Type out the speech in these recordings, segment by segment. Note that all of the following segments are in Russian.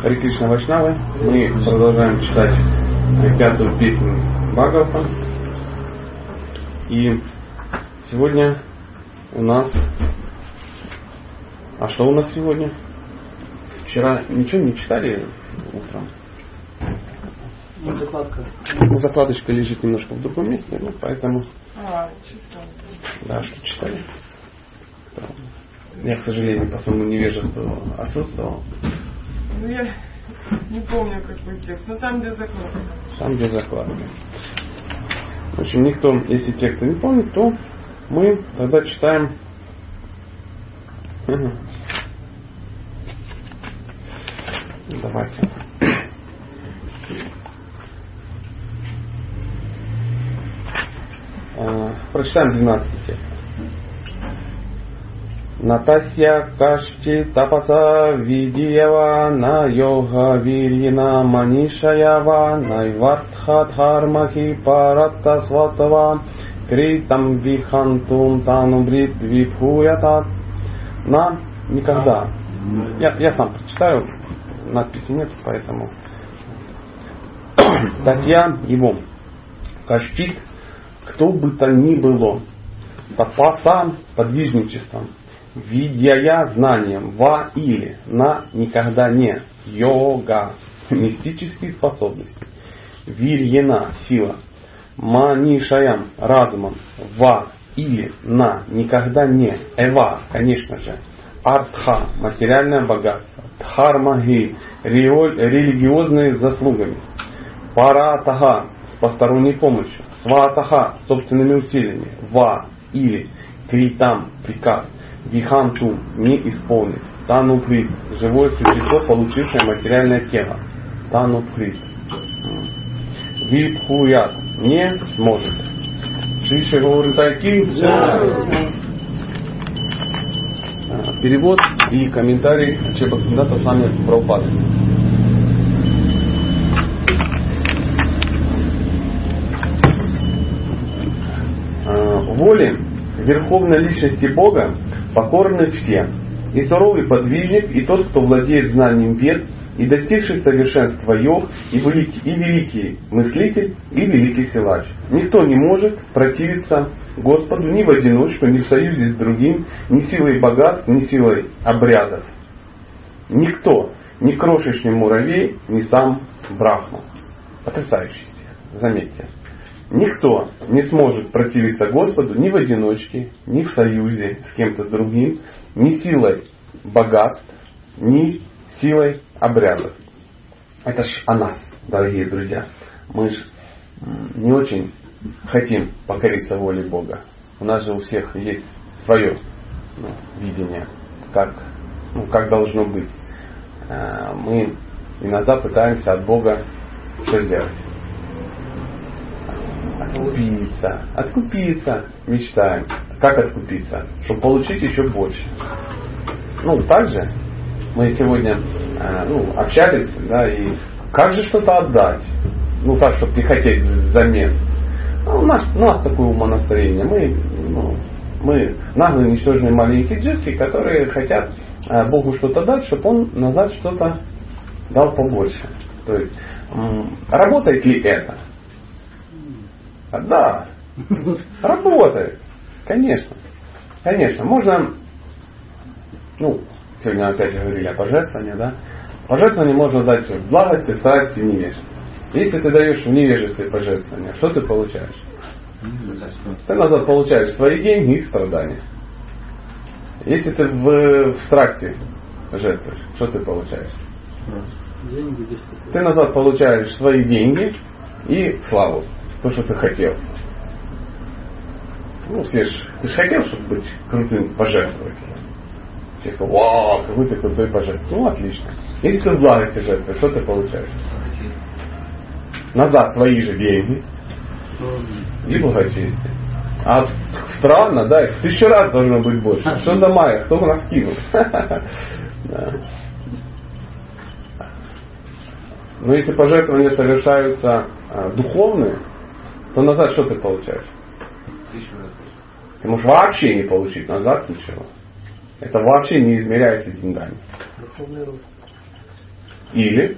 Хари Кришна Вайшнавы. Мы продолжаем читать пятую песню Бхагавата. И сегодня у нас... А что у нас сегодня? Вчера ничего не читали утром? Ну, закладка. Ну, закладочка лежит немножко в другом месте, ну, поэтому... А, читал. Да, что читали? Я, к сожалению, по своему невежеству отсутствовал. Ну, я не помню, какой текст. Но там, где закладка. Там, где закладка. В общем, никто, если те, кто не помнит, то мы тогда читаем. Давайте. Э, Прочитаем 12 текст. Натасья Кашчи Тапаса Видиева на йога Вирьина Манишаява Найвартха Дхармахи Паратта Сватава Критам Вихантум Танубрит Випхуята На никогда. Я, я сам прочитаю, надписи нет, поэтому. Татья его. Кашчит, кто бы то ни было, тапаса подвижничеством, видяя знанием, ва или, на никогда не, йога, мистические способности, вирьена, сила, манишаям, разумом, ва или, на никогда не, эва, конечно же, артха, материальное богатство, дхармаги, религиозные заслугами, паратага, с посторонней помощью, сватаха, собственными усилиями, ва или критам, приказ, виханту, не исполнить, тануприт, живое существо, получившее материальное тело, тануприт, випхуят, не сможет. Шиши говорит Перевод и комментарий Чебакиндата сами Прабхупады. воле Верховной Личности Бога покорны все, и суровый подвижник, и тот, кто владеет знанием вет, и достигший совершенства йог, и великий, и великий мыслитель, и великий силач. Никто не может противиться Господу ни в одиночку, ни в союзе с другим, ни силой богатств, ни силой обрядов. Никто, ни крошечный муравей, ни сам Брахма. Потрясающий стих, заметьте. Никто не сможет противиться Господу ни в одиночке, ни в союзе с кем-то другим, ни силой богатств, ни силой обрядов. Это ж о нас, дорогие друзья. Мы же не очень хотим покориться воле Бога. У нас же у всех есть свое ну, видение, как, ну, как должно быть. Э, мы иногда пытаемся от Бога что сделать? Откупиться. Откупиться. Мечтаем. Как откупиться? Чтобы получить еще больше. Ну, также мы сегодня э, ну, общались, да, и как же что-то отдать? Ну, так, чтобы не хотеть взамен. А у, нас, у нас такое умонастроение. Мы, ну, мы наглые, ничтожные маленькие джетки, которые хотят э, Богу что-то дать, чтобы Он назад что-то дал побольше. То есть, работает ли это? Да, работает. Конечно. Конечно. Можно, ну, сегодня опять говорили о пожертвовании, да? Пожертвование можно дать в благости, страсти, невежестве. Если ты даешь в невежестве пожертвования, что ты получаешь? Ты назад получаешь свои деньги и страдания. Если ты в, в страсти жертвуешь, что ты получаешь? Деньги Ты назад получаешь свои деньги и славу то, что ты хотел. Ну, все ж, ты же хотел, чтобы быть крутым пожертвователем. Все сказали, вау, какой ты крутой пожертвователь. Ну, отлично. Если ты в благости жертвуешь, что ты получаешь? Назад свои же деньги и благочестие. А странно, да, в тысячу раз должно быть больше. Что за майя? Кто нас кинул? Но если пожертвования совершаются а, духовные, то назад что ты получаешь? Ты можешь вообще не получить назад ничего. Это вообще не измеряется деньгами. Или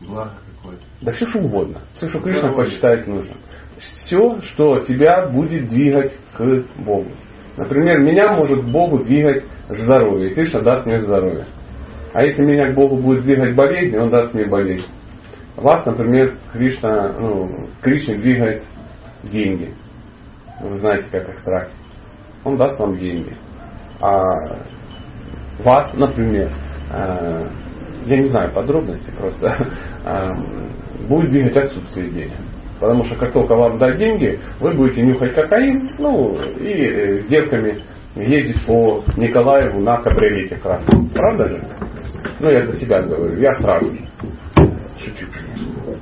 Благо какое-то. да все что угодно. Все, что Кришна посчитает нужным. Все, что тебя будет двигать к Богу. Например, меня может Богу двигать здоровье. И Кришна даст мне здоровье. А если меня к Богу будет двигать болезнь, Он даст мне болезнь. Вас, например, Кришна, ну, Кришне двигает деньги. Вы знаете, как их тратить. Он даст вам деньги. А вас, например, э, я не знаю подробности просто, э, будет двигать отсутствие денег. Потому что как только вам дать деньги, вы будете нюхать кокаин, ну и э, с девками ездить по Николаеву на кабриолете красном. Правда же? Ну я за себя говорю, я сразу же. Шучу.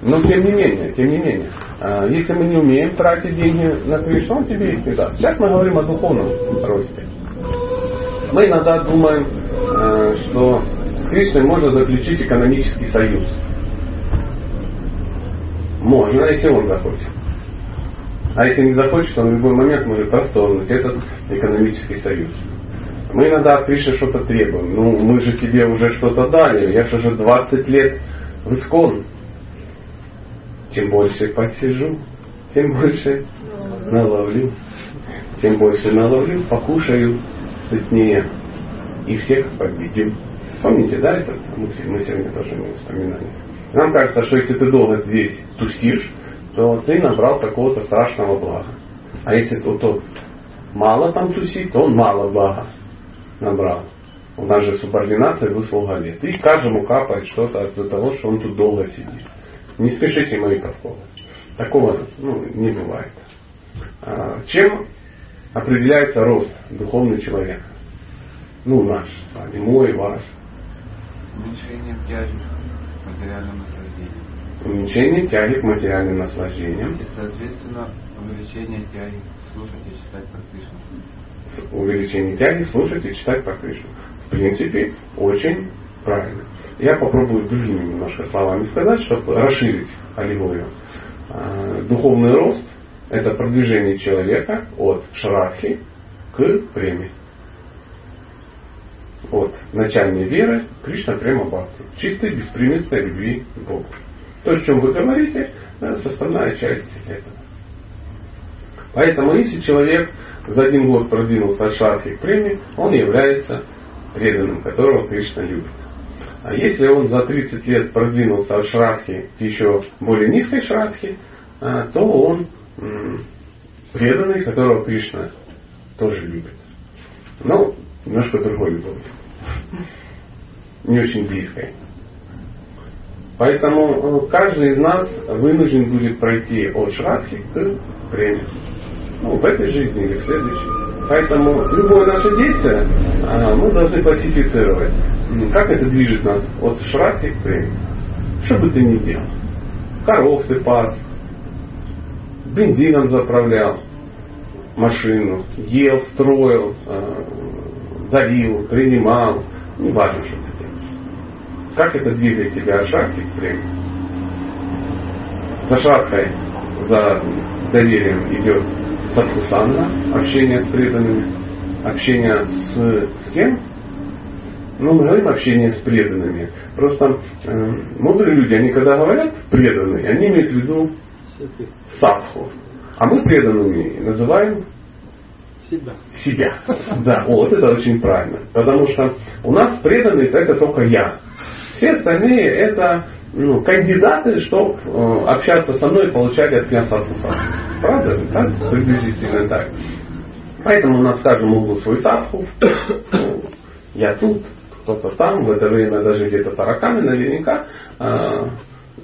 Но тем не менее, тем не менее, э, если мы не умеем тратить деньги на Кришну, он тебе их не даст. Сейчас мы говорим о духовном росте. Мы иногда думаем, э, что с Кришной можно заключить экономический союз. Можно, если он захочет. А если не захочет, он в любой момент может расторгнуть этот экономический союз. Мы иногда от Кришны что-то требуем. Ну, мы же тебе уже что-то дали. Я же уже 20 лет в искон. Чем больше посижу, тем больше наловлю. Тем больше наловлю, покушаю сытнее. И всех победим. Помните, да, это? Мы, мы сегодня тоже не вспоминали. Нам кажется, что если ты долго здесь тусишь, то ты набрал какого-то страшного блага. А если тот, тот мало там тусит, то он мало блага набрал. У нас же субординация выслуга лет. И каждому капает что-то от того, что он тут долго сидит. Не спешите мои подковы. Такого ну, не бывает. А, чем определяется рост духовного человека? Ну, наш с вами, мой, ваш. Уменьшение тяги к материальным наслаждениям. Уменьшение тяги к материальным наслаждениям. И, соответственно, увеличение тяги слушать и читать про Кришну. увеличение тяги слушать и читать про Кришну. В принципе, очень правильно. Я попробую другими немножко словами сказать, чтобы расширить аллегорию. А, Духовный рост – это продвижение человека от шрадхи к преме. От начальной веры Кришна према бхакти. Чистой, беспримесной любви к Богу. То, о чем вы говорите, это составная часть этого. Поэтому, если человек за один год продвинулся от шрадхи к преме, он является преданным, которого Кришна любит. А если он за 30 лет продвинулся от шрадхи к еще более низкой шрадхи, а, то он преданный, которого Кришна тоже любит. Но немножко другой любовью. Не очень близкой. Поэтому э, каждый из нас вынужден будет пройти от шрадхи к преме. Ну, в этой жизни или в следующей. Поэтому любое наше действие мы должны классифицировать. Как это движет нас от шрадхи к преме. Что бы ты ни делал. Коров ты пас, бензином заправлял машину, ел, строил, э, давил, принимал, не важно, что ты делаешь. Как это двигает тебя от шрадхи к преме? За шрадхой, за доверием идет садхусанна, общение с преданными, общение с, с кем? Ну, мы говорим общение с преданными. Просто э, мудрые люди, они когда говорят преданные, они имеют в виду садху. А мы преданными называем Себя. себя. Да, вот это очень правильно. Потому что у нас преданные это только я. Все остальные это ну, кандидаты, чтобы общаться со мной и получать от меня садху Правда? Так? Приблизительно так. Поэтому у нас в каждом углу свой садху. Ну, Я тут, кто-то там, в это время даже где-то тараканы наверняка э,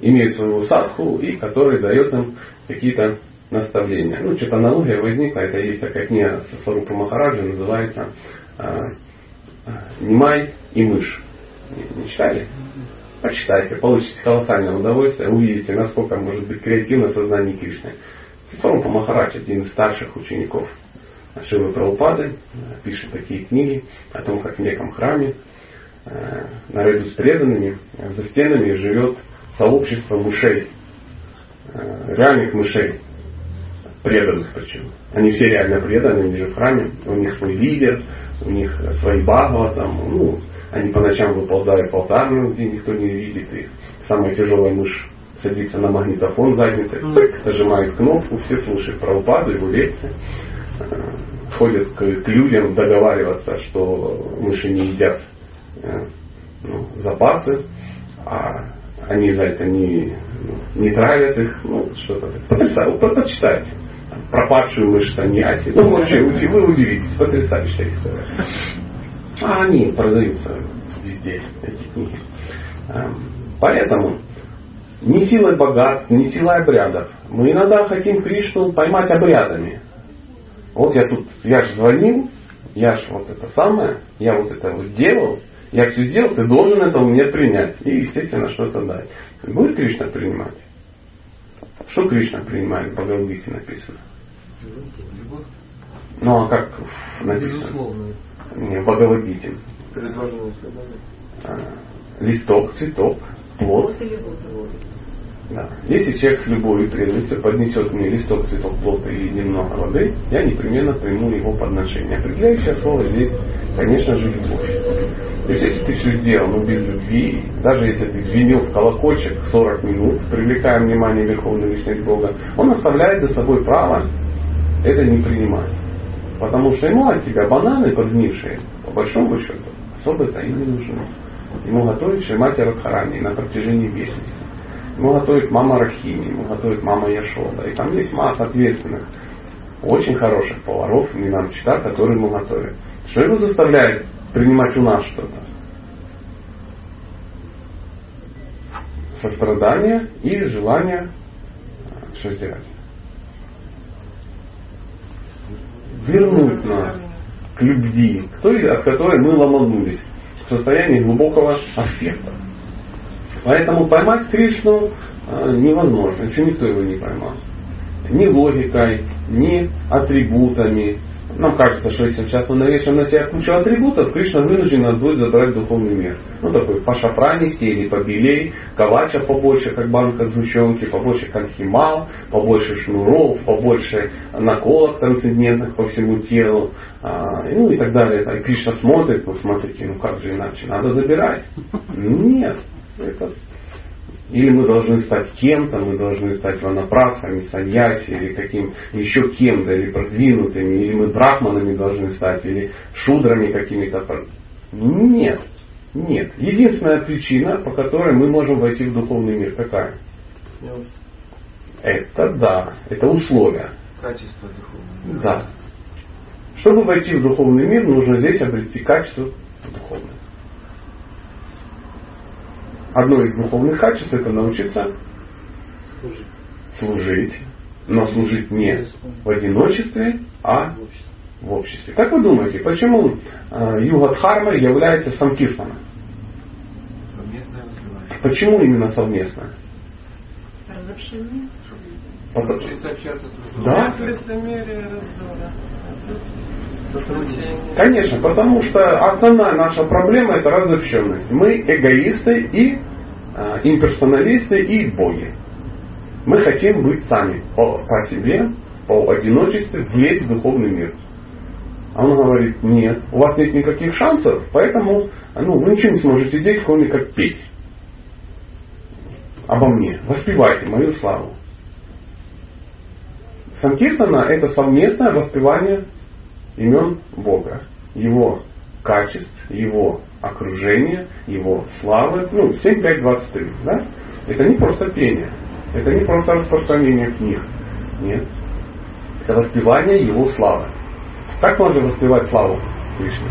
имеют своего садху, и который дает им какие-то наставления. Ну, что-то аналогия возникла, это есть такая книга со Сварупа Махараджа, называется э, «Немай и мышь». Не, читали? Почитайте, получите колоссальное удовольствие, увидите, насколько может быть креативно сознание Кришны. Сварупа Махарадж, один из старших учеников Шивы Прабхупады, пишет такие книги о том, как в неком храме э, наряду с преданными за стенами живет сообщество мышей, э, реальных мышей, преданных причем. Они все реально преданы, они же в храме, у них свой лидер, у них свои бхагава, там, ну, Они по ночам выползают в алтарную, где никто не видит их. Самая тяжелая мышь садится на магнитофон задницей, тык, нажимает кнопку, все слушают про упады, его лекции. Э, Ходят к, к людям договариваться, что мыши не едят э, ну, запасы, а они за это не, ну, не травят их, ну, что-то. Потрясающе, по- почитайте. Про падшую мышь Саньяси. Ну, вообще, вы удивитесь, потрясающая история. А они продаются везде, эти книги. Эм, Поэтому не силой богатств, не силой обрядов. Мы иногда хотим Кришну поймать обрядами. Вот я тут, я же звонил, я же вот это самое, я вот это вот делал, я все сделал, ты должен это у меня принять. И, естественно, что-то дать. Будет Кришна принимать? Что Кришна принимает в Бхагавадгите написано? Ну а как написано? Безусловно. Бхагавадгите. А, Листок, цветок, плод. Да. Если человек с любовью и преданностью поднесет мне листок, цветок, плод или немного воды, я непременно приму его подношение. Определяющее слово здесь, конечно же, любовь. То есть, если ты все сделал, но без любви, даже если ты звенел в колокольчик 40 минут, привлекая внимание Верховной Личности Бога, он оставляет за собой право это не принимать. Потому что ему от тебя бананы подгнившие, по большому счету, особо-то и не нужны. Ему готовит Шимати Радхарани на протяжении вечности. Ему готовит мама Рахини, ему готовит мама Яшода. И там есть масса ответственных, очень хороших поваров, не нам читать, которые ему готовят. Что его заставляет принимать у нас что-то? Сострадание и желание э, что сделать? Вернуть нас к любви, к той, от которой мы ломанулись, в состоянии глубокого аффекта. Поэтому поймать Кришну э, невозможно, еще никто его не поймал. Ни логикой, ни атрибутами. Нам кажется, что если сейчас мы навешаем на себя кучу атрибутов, Кришна вынужден нас будет забрать духовный мир. Ну такой пошапранистей или побелей, калача побольше, как банка сгущенки, побольше конхимал, побольше шнуров, побольше наколок трансцендентных по всему телу, а, ну и так далее. И Кришна смотрит, ну смотрите, ну как же иначе, надо забирать. Нет, это или мы должны стать кем-то, мы должны стать ванапрасхами, саньяси, или каким еще кем-то, или продвинутыми, или мы брахманами должны стать, или шудрами какими-то. Нет, нет. Единственная причина, по которой мы можем войти в духовный мир, какая? Это да, это условие. Качество духовное. Да. Чтобы войти в духовный мир, нужно здесь обрести качество духовное. Одно из духовных качеств это научиться Служить. служить, но служить не в одиночестве, а в обществе. Как вы думаете, почему э, юга Дхарма является вызывание. Почему именно совместное? Разобщение. Потому-. Да. Конечно, потому что основная наша проблема это разобщенность. Мы эгоисты и э, имперсоналисты и боги. Мы хотим быть сами по, по себе, по одиночестве, влезть в духовный мир. А он говорит, нет, у вас нет никаких шансов, поэтому ну, вы ничего не сможете сделать, кроме как петь обо мне. Воспевайте мою славу. Санкиртана это совместное воспевание имен Бога, Его качеств, Его окружения, Его славы. Ну, 7, 5, 23. Да? Это не просто пение. Это не просто распространение книг. Нет. Это воспевание Его славы. Как можно воспевать славу Кришны?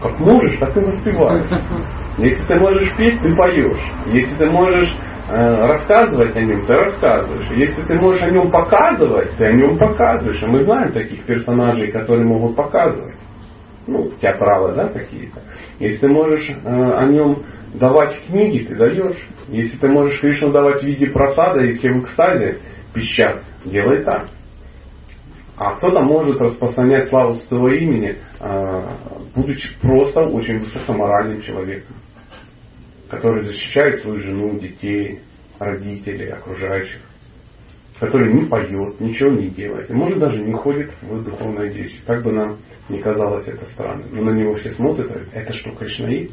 Как можешь, так и воспеваешь. Если ты можешь петь, ты поешь. Если ты можешь рассказывать о нем, ты рассказываешь. Если ты можешь о нем показывать, ты о нем показываешь. И мы знаем таких персонажей, которые могут показывать. Ну, театралы, да, какие-то. Если ты можешь э, о нем давать книги, ты даешь. Если ты можешь Кришну давать в виде просада, и все в экстазе пищат, делай так. А кто-то может распространять славу своего имени, э, будучи просто очень высокоморальным человеком, который защищает свою жену, детей, родителей, окружающих. который не поет, ничего не делает, и может даже не ходит в духовное действие. Как бы нам не казалось это странным. Но на него все смотрят, говорят, это что, Кришнаит?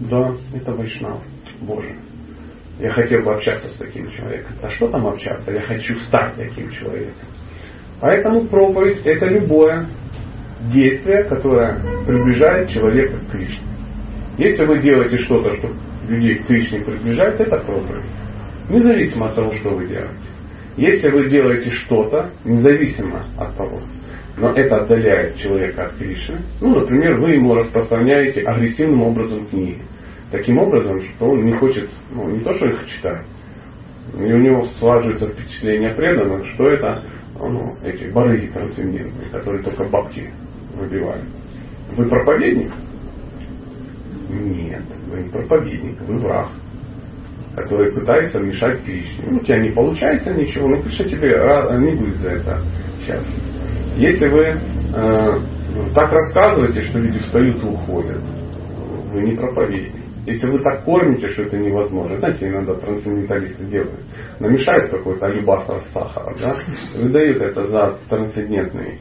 Да, это Вайшнав. Боже, я хотел бы общаться с таким человеком. А что там общаться? Я хочу стать таким человеком. Поэтому проповедь это любое действие, которое приближает человека к Кришне. Если вы делаете что-то, что людей к Кришне приближает, это проповедь. Независимо от того, что вы делаете. Если вы делаете что-то, независимо от того, но это отдаляет человека от Кришны, ну, например, вы ему распространяете агрессивным образом книги. Таким образом, что он не хочет, ну, не то, что их читать, и у него складывается впечатление преданных, что это ну, эти барыги трансцендентные, которые только бабки выбивают. Вы проповедник? Нет, вы не проповедник, вы враг который пытается мешать Кришне. Ну, у тебя не получается ничего, но Кришна тебе не будет за это счастлив. Если вы э, так рассказываете, что люди встают и уходят, вы не проповедник. Если вы так кормите, что это невозможно, знаете, иногда трансценденталисты делают, намешают какой-то алюбастер с сахаром, да, выдают это за трансцендентный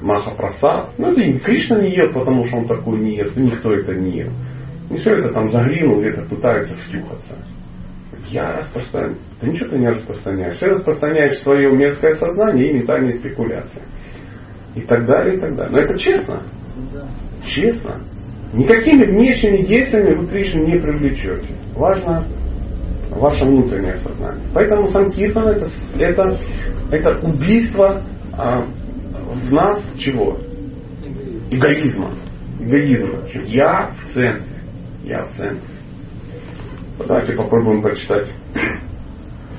махапрасад. Ну, это Кришна не ел, потому что он такой не ест, никто это не ел. И все это там загринул, где-то пытается втюхаться я распространяю. Ты ничего ты не распространяешь. Ты распространяешь свое мерзкое сознание и ментальные спекуляции. И так далее, и так далее. Но это честно. Да. Честно. Никакими внешними действиями вы Кришну не привлечете. Важно ваше внутреннее сознание. Поэтому санкиртан это, это, это убийство а, в нас чего? Эгоизма. Эгоизма. Я в центре. Я в центре. Давайте попробуем прочитать.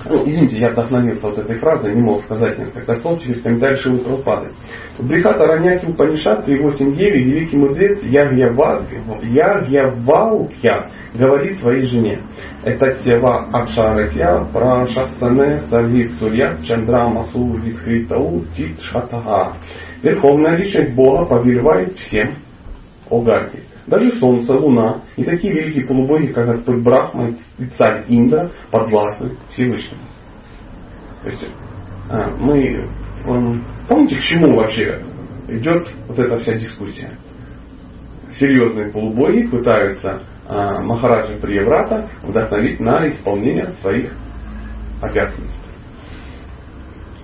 Ну, извините, я вдохновился вот этой фразой, не мог сказать несколько слов через комментарий Шивы Прабхупады. Брихата Раняки Упанишат 3.8.9 великий мудрец Ягьявалкья говорит своей жене. Это Сева Акшаратья Прашасане Сави Сурья Чандрамасу Витхритау Титшатага. Верховная личность Бога повелевает всем о Гарге. Даже Солнце, Луна и такие великие полубоги, как Господь Брахма и царь Индра, подвластны Всевышнему. То есть а, мы, помните, к чему вообще идет вот эта вся дискуссия? Серьезные полубоги пытаются а, Махараджа Приеврата вдохновить на исполнение своих обязанностей.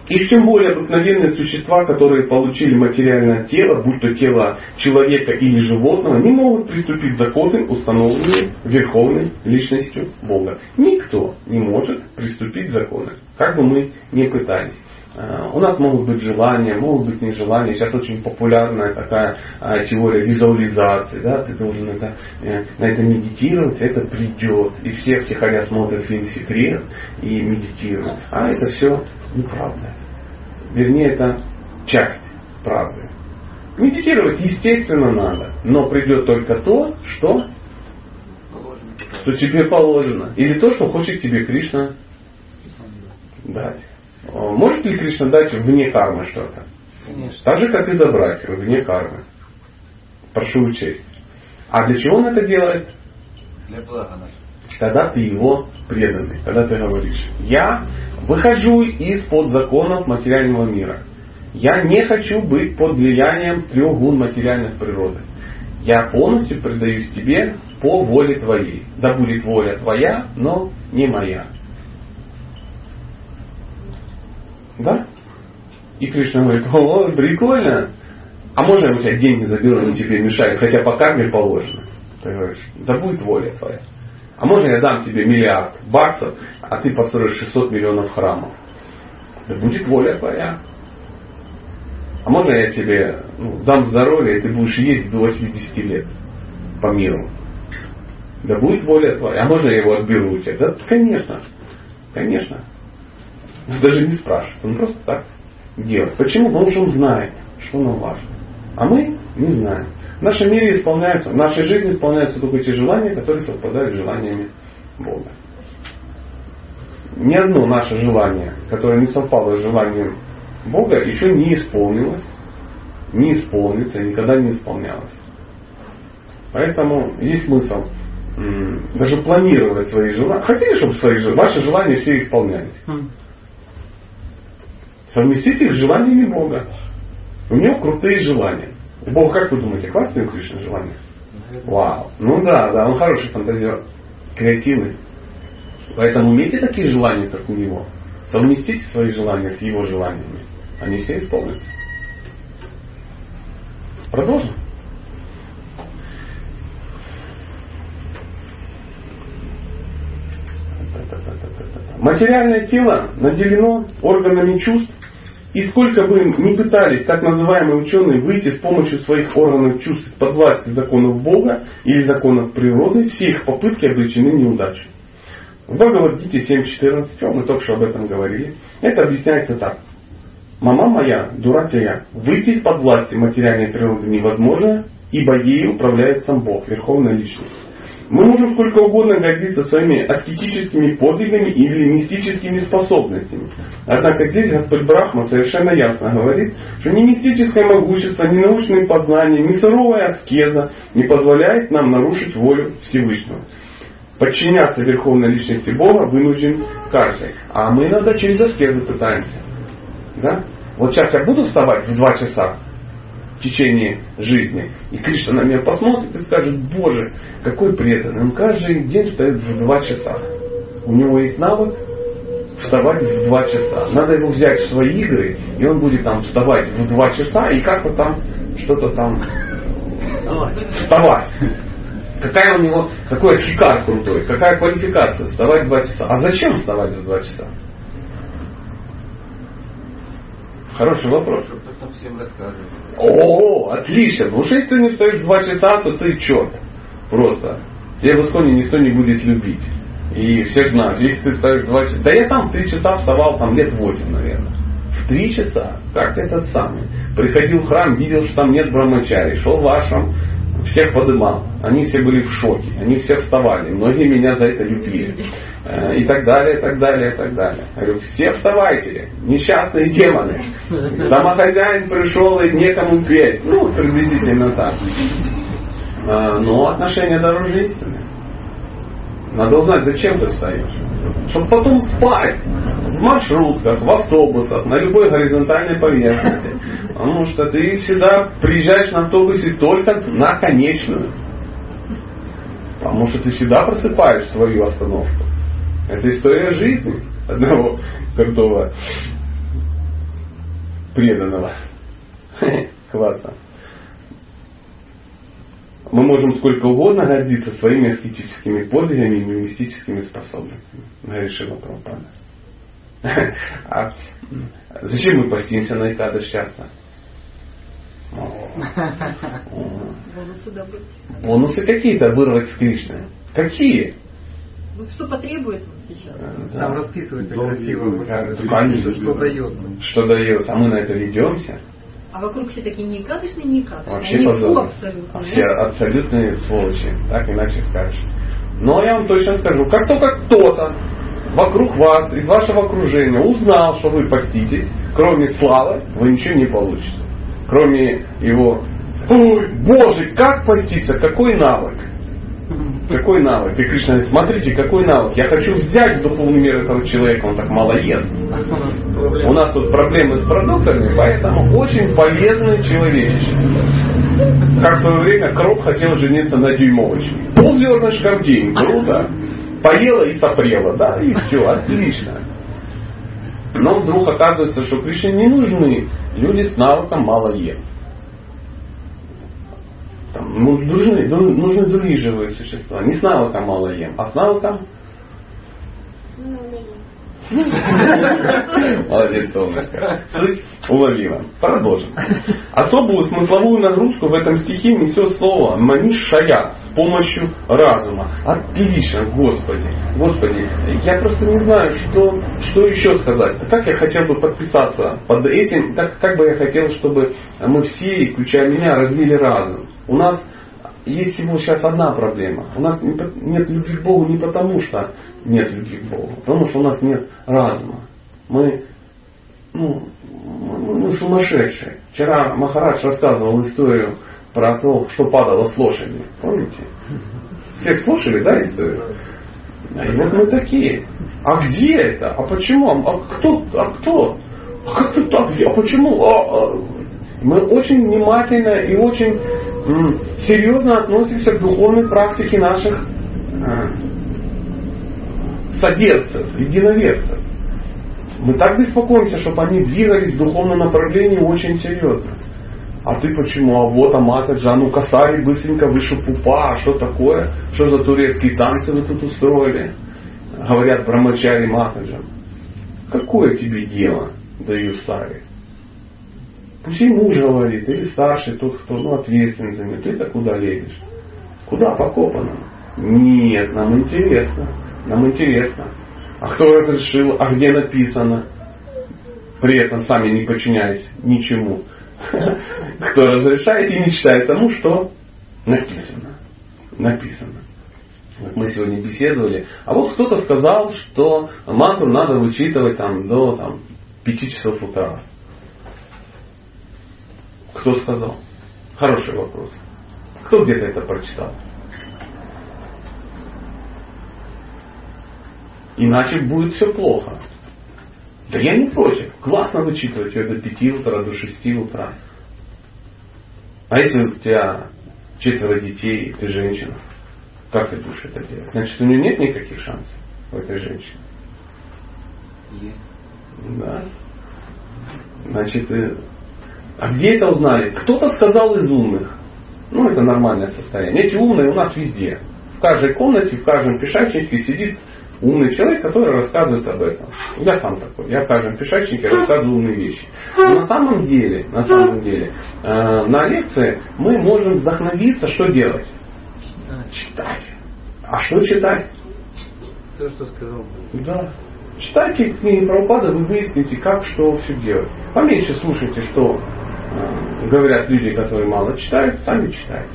И тем более обыкновенные существа, которые получили материальное тело, будь то тело человека или животного, не могут приступить законы, установленные Верховной Личностью Бога. Никто не может приступить законы, как бы мы ни пытались. А, у нас могут быть желания, могут быть нежелания. Сейчас очень популярная такая а, теория визуализации. Да? Ты должен это, э, на это медитировать, это придет. И все втихаря смотрят фильм «Секрет» и медитируют. А это все неправда. Вернее, это часть правды. Медитировать, естественно, надо, но придет только то, что, что тебе положено. Или то, что хочет тебе Кришна дать. Может ли Кришна дать вне кармы что-то? Конечно. Так же, как и забрать вне кармы. Прошу учесть. А для чего он это делает? Для блага нашего. Когда ты его преданный, когда ты говоришь, я выхожу из-под законов материального мира. Я не хочу быть под влиянием трех гун материальных природы. Я полностью предаюсь тебе по воле твоей. Да будет воля твоя, но не моя. Да? И Кришна говорит, о, прикольно. А можно я у тебя деньги заберу, они тебе мешают, хотя по карме положено. Ты говоришь, да будет воля твоя. А можно я дам тебе миллиард баксов, а ты построишь 600 миллионов храмов? Да будет воля твоя. А можно я тебе ну, дам здоровье, и ты будешь есть до 80 лет по миру? Да будет воля твоя. А можно я его отберу у тебя? Да, конечно. Конечно. Даже не спрашивает. Он просто так делает. Почему? Потому что он знает, что нам важно. А мы не знаем. В нашем мире исполняются, в нашей жизни исполняются только те желания, которые совпадают с желаниями Бога. Ни одно наше желание, которое не совпало с желанием Бога, еще не исполнилось, не исполнится, никогда не исполнялось. Поэтому есть смысл даже планировать свои желания. Хотите, чтобы свои, ваши желания все исполнялись? Совместить их с желаниями Бога. У него крутые желания. У Бога, как вы думаете, классные у желания? Вау. Ну да, да, он хороший фантазер. Креативный. Поэтому имейте такие желания, как у него. Совместите свои желания с его желаниями. Они все исполнятся. Продолжим. Материальное тело наделено органами чувств, и сколько бы ни пытались так называемые ученые выйти с помощью своих органов чувств из-под власти законов Бога или законов природы, все их попытки обречены неудачей. В Бхагавадгите 7.14, мы только что об этом говорили, это объясняется так. Мама моя, дура я, выйти из-под власти материальной природы невозможно, ибо ею управляет сам Бог, Верховная Личность. Мы можем сколько угодно гордиться своими аскетическими подвигами или мистическими способностями. Однако здесь Господь Брахма совершенно ясно говорит, что ни мистическое могущество, ни научные познания, ни суровая аскеза не позволяет нам нарушить волю Всевышнего. Подчиняться Верховной Личности Бога вынужден каждый. А мы иногда через аскезу пытаемся. Да? Вот сейчас я буду вставать в два часа в течение жизни. И Кришна на меня посмотрит и скажет, Боже, какой преданный. Он каждый день встает в два часа. У него есть навык вставать в два часа. Надо его взять в свои игры, и он будет там вставать в два часа и как-то там что-то там вставать. Какая у него, какой фикар крутой, какая квалификация, вставать в два часа. А зачем вставать в два часа? Хороший вопрос. О, отлично. Ну, если ты не встаешь в часа, то ты черт. Просто. Тебя в Исконе никто не будет любить. И все знают, если ты встаешь в два часа. Да я сам в три часа вставал там лет восемь, наверное. В три часа. Как этот самый. Приходил в храм, видел, что там нет брамачари. Шел в ашрам, всех подымал. Они все были в шоке. Они все вставали. Многие меня за это любили. Э, И так далее, и так далее, и так далее. Я говорю, все вставайте, несчастные демоны. Домохозяин пришел и некому петь. Ну, приблизительно так. А, Но отношения дороже истины. Надо узнать, зачем ты встаешь. Чтобы потом спать в маршрутках, в автобусах, на любой горизонтальной поверхности. Потому что ты всегда приезжаешь на автобусе только на конечную. Потому что ты всегда просыпаешь свою остановку. Это история жизни одного крутого преданного. Классно. Мы можем сколько угодно гордиться своими аскетическими подвигами и мистическими способностями. Говорит Шила Прабхупада. А зачем мы постимся на Икадыш часто? Бонусы добыть. Бонусы какие-то вырвать с Кришны. Какие? Ну, что потребуется сейчас? Там расписывается красиво, конечно, что дается. Что дается? А мы на это ведемся. А вокруг все такие неикадочные, неикадочные. Вообще Они позор. абсолютно. Все абсолютные сволочи. Так иначе скажешь. Но я вам точно скажу, как только кто-то вокруг вас, из вашего окружения узнал, что вы поститесь, кроме славы, вы ничего не получите. Кроме его Ой, Боже, как поститься? Какой навык? Какой навык? И Кришна говорит, смотрите, какой навык. Я хочу взять духовный мир этого человека, он так мало ест. У нас тут проблемы с продуктами, поэтому очень полезный человечище. Как в свое время Кроп хотел жениться на дюймовочке. Пол зернышка в день, круто. Поела и сопрела, да, и все, отлично. Но вдруг оказывается, что Кришне не нужны люди с навыком мало ем. Там, ну, нужны, ну, нужны другие живые существа. Не с навыком мало ем, а с навыком Молодец, солнышко. Уловила. Продолжим. Особую смысловую нагрузку в этом стихе несет слово манишая с помощью разума. Отлично, Господи. Господи, я просто не знаю, что, что еще сказать. Как я хотел бы подписаться под этим, так как бы я хотел, чтобы мы все, включая меня, развили разум. У нас есть всего сейчас одна проблема. У нас нет любви к Богу не потому, что нет любви к Богу, а потому что у нас нет разума. Мы, ну, мы, мы сумасшедшие. Вчера Махарадж рассказывал историю про то, что падало с лошади. Помните? Все слушали, да, историю? И вот мы такие. А где это? А почему? А кто? А кто? А как ты так? А почему? А, а. Мы очень внимательно и очень м, серьезно относимся к духовной практике наших а, соверцев, единоверцев. Мы так беспокоимся, чтобы они двигались в духовном направлении очень серьезно. А ты почему? А вот Амата Джану Касари быстренько выше пупа. А что такое? Что за турецкие танцы вы тут устроили? Говорят Брамачари Матаджан. Какое тебе дело до Юсари? Пусть и муж говорит, или старший, тот, кто ну, ответственный за меня. Ты-то куда лезешь? Куда покопано? Нет, нам интересно. Нам интересно. А кто разрешил? А где написано? При этом сами не подчиняясь ничему. Кто разрешает и не читает тому, что написано. Написано. Вот мы сегодня беседовали. А вот кто-то сказал, что мантру надо вычитывать там, до там, 5 часов утра. Кто сказал? Хороший вопрос. Кто где-то это прочитал? Иначе будет все плохо. Да я не против. Классно вычитывать ее до 5 утра, до 6 утра. А если у тебя четверо детей, и ты женщина, как ты будешь это делать? Значит, у нее нет никаких шансов у этой женщины. Есть. Да. Значит, э, а где это узнали? Кто-то сказал из умных. Ну, это нормальное состояние. Эти умные у нас везде. В каждой комнате, в каждом пешачнике сидит умный человек, который рассказывает об этом. Я сам такой. Я в каждом пешачнике рассказываю умные вещи. Но на самом деле, на самом деле, э, на лекции мы можем вдохновиться, что делать? Читать. А что читать? То, что сказал. Да. Читайте книги Прабхупада, вы выясните, как что все делать. Поменьше слушайте, что э, говорят люди, которые мало читают, сами читайте.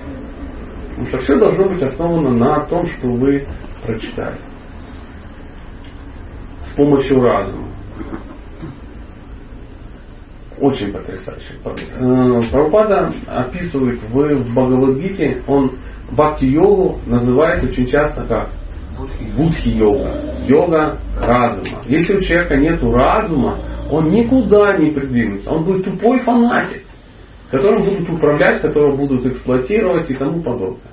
Потому что все должно быть основано на том, что вы прочитали. С помощью разума. Очень потрясающе. Э, Прабхупада описывает в, в Бхагавадгите, он бхакти-йогу называет очень часто как Будхи. будхи-йога. Йога разума. Если у человека нет разума, он никуда не придвинется. Он будет тупой фанатик, которым будут управлять, которого будут эксплуатировать и тому подобное.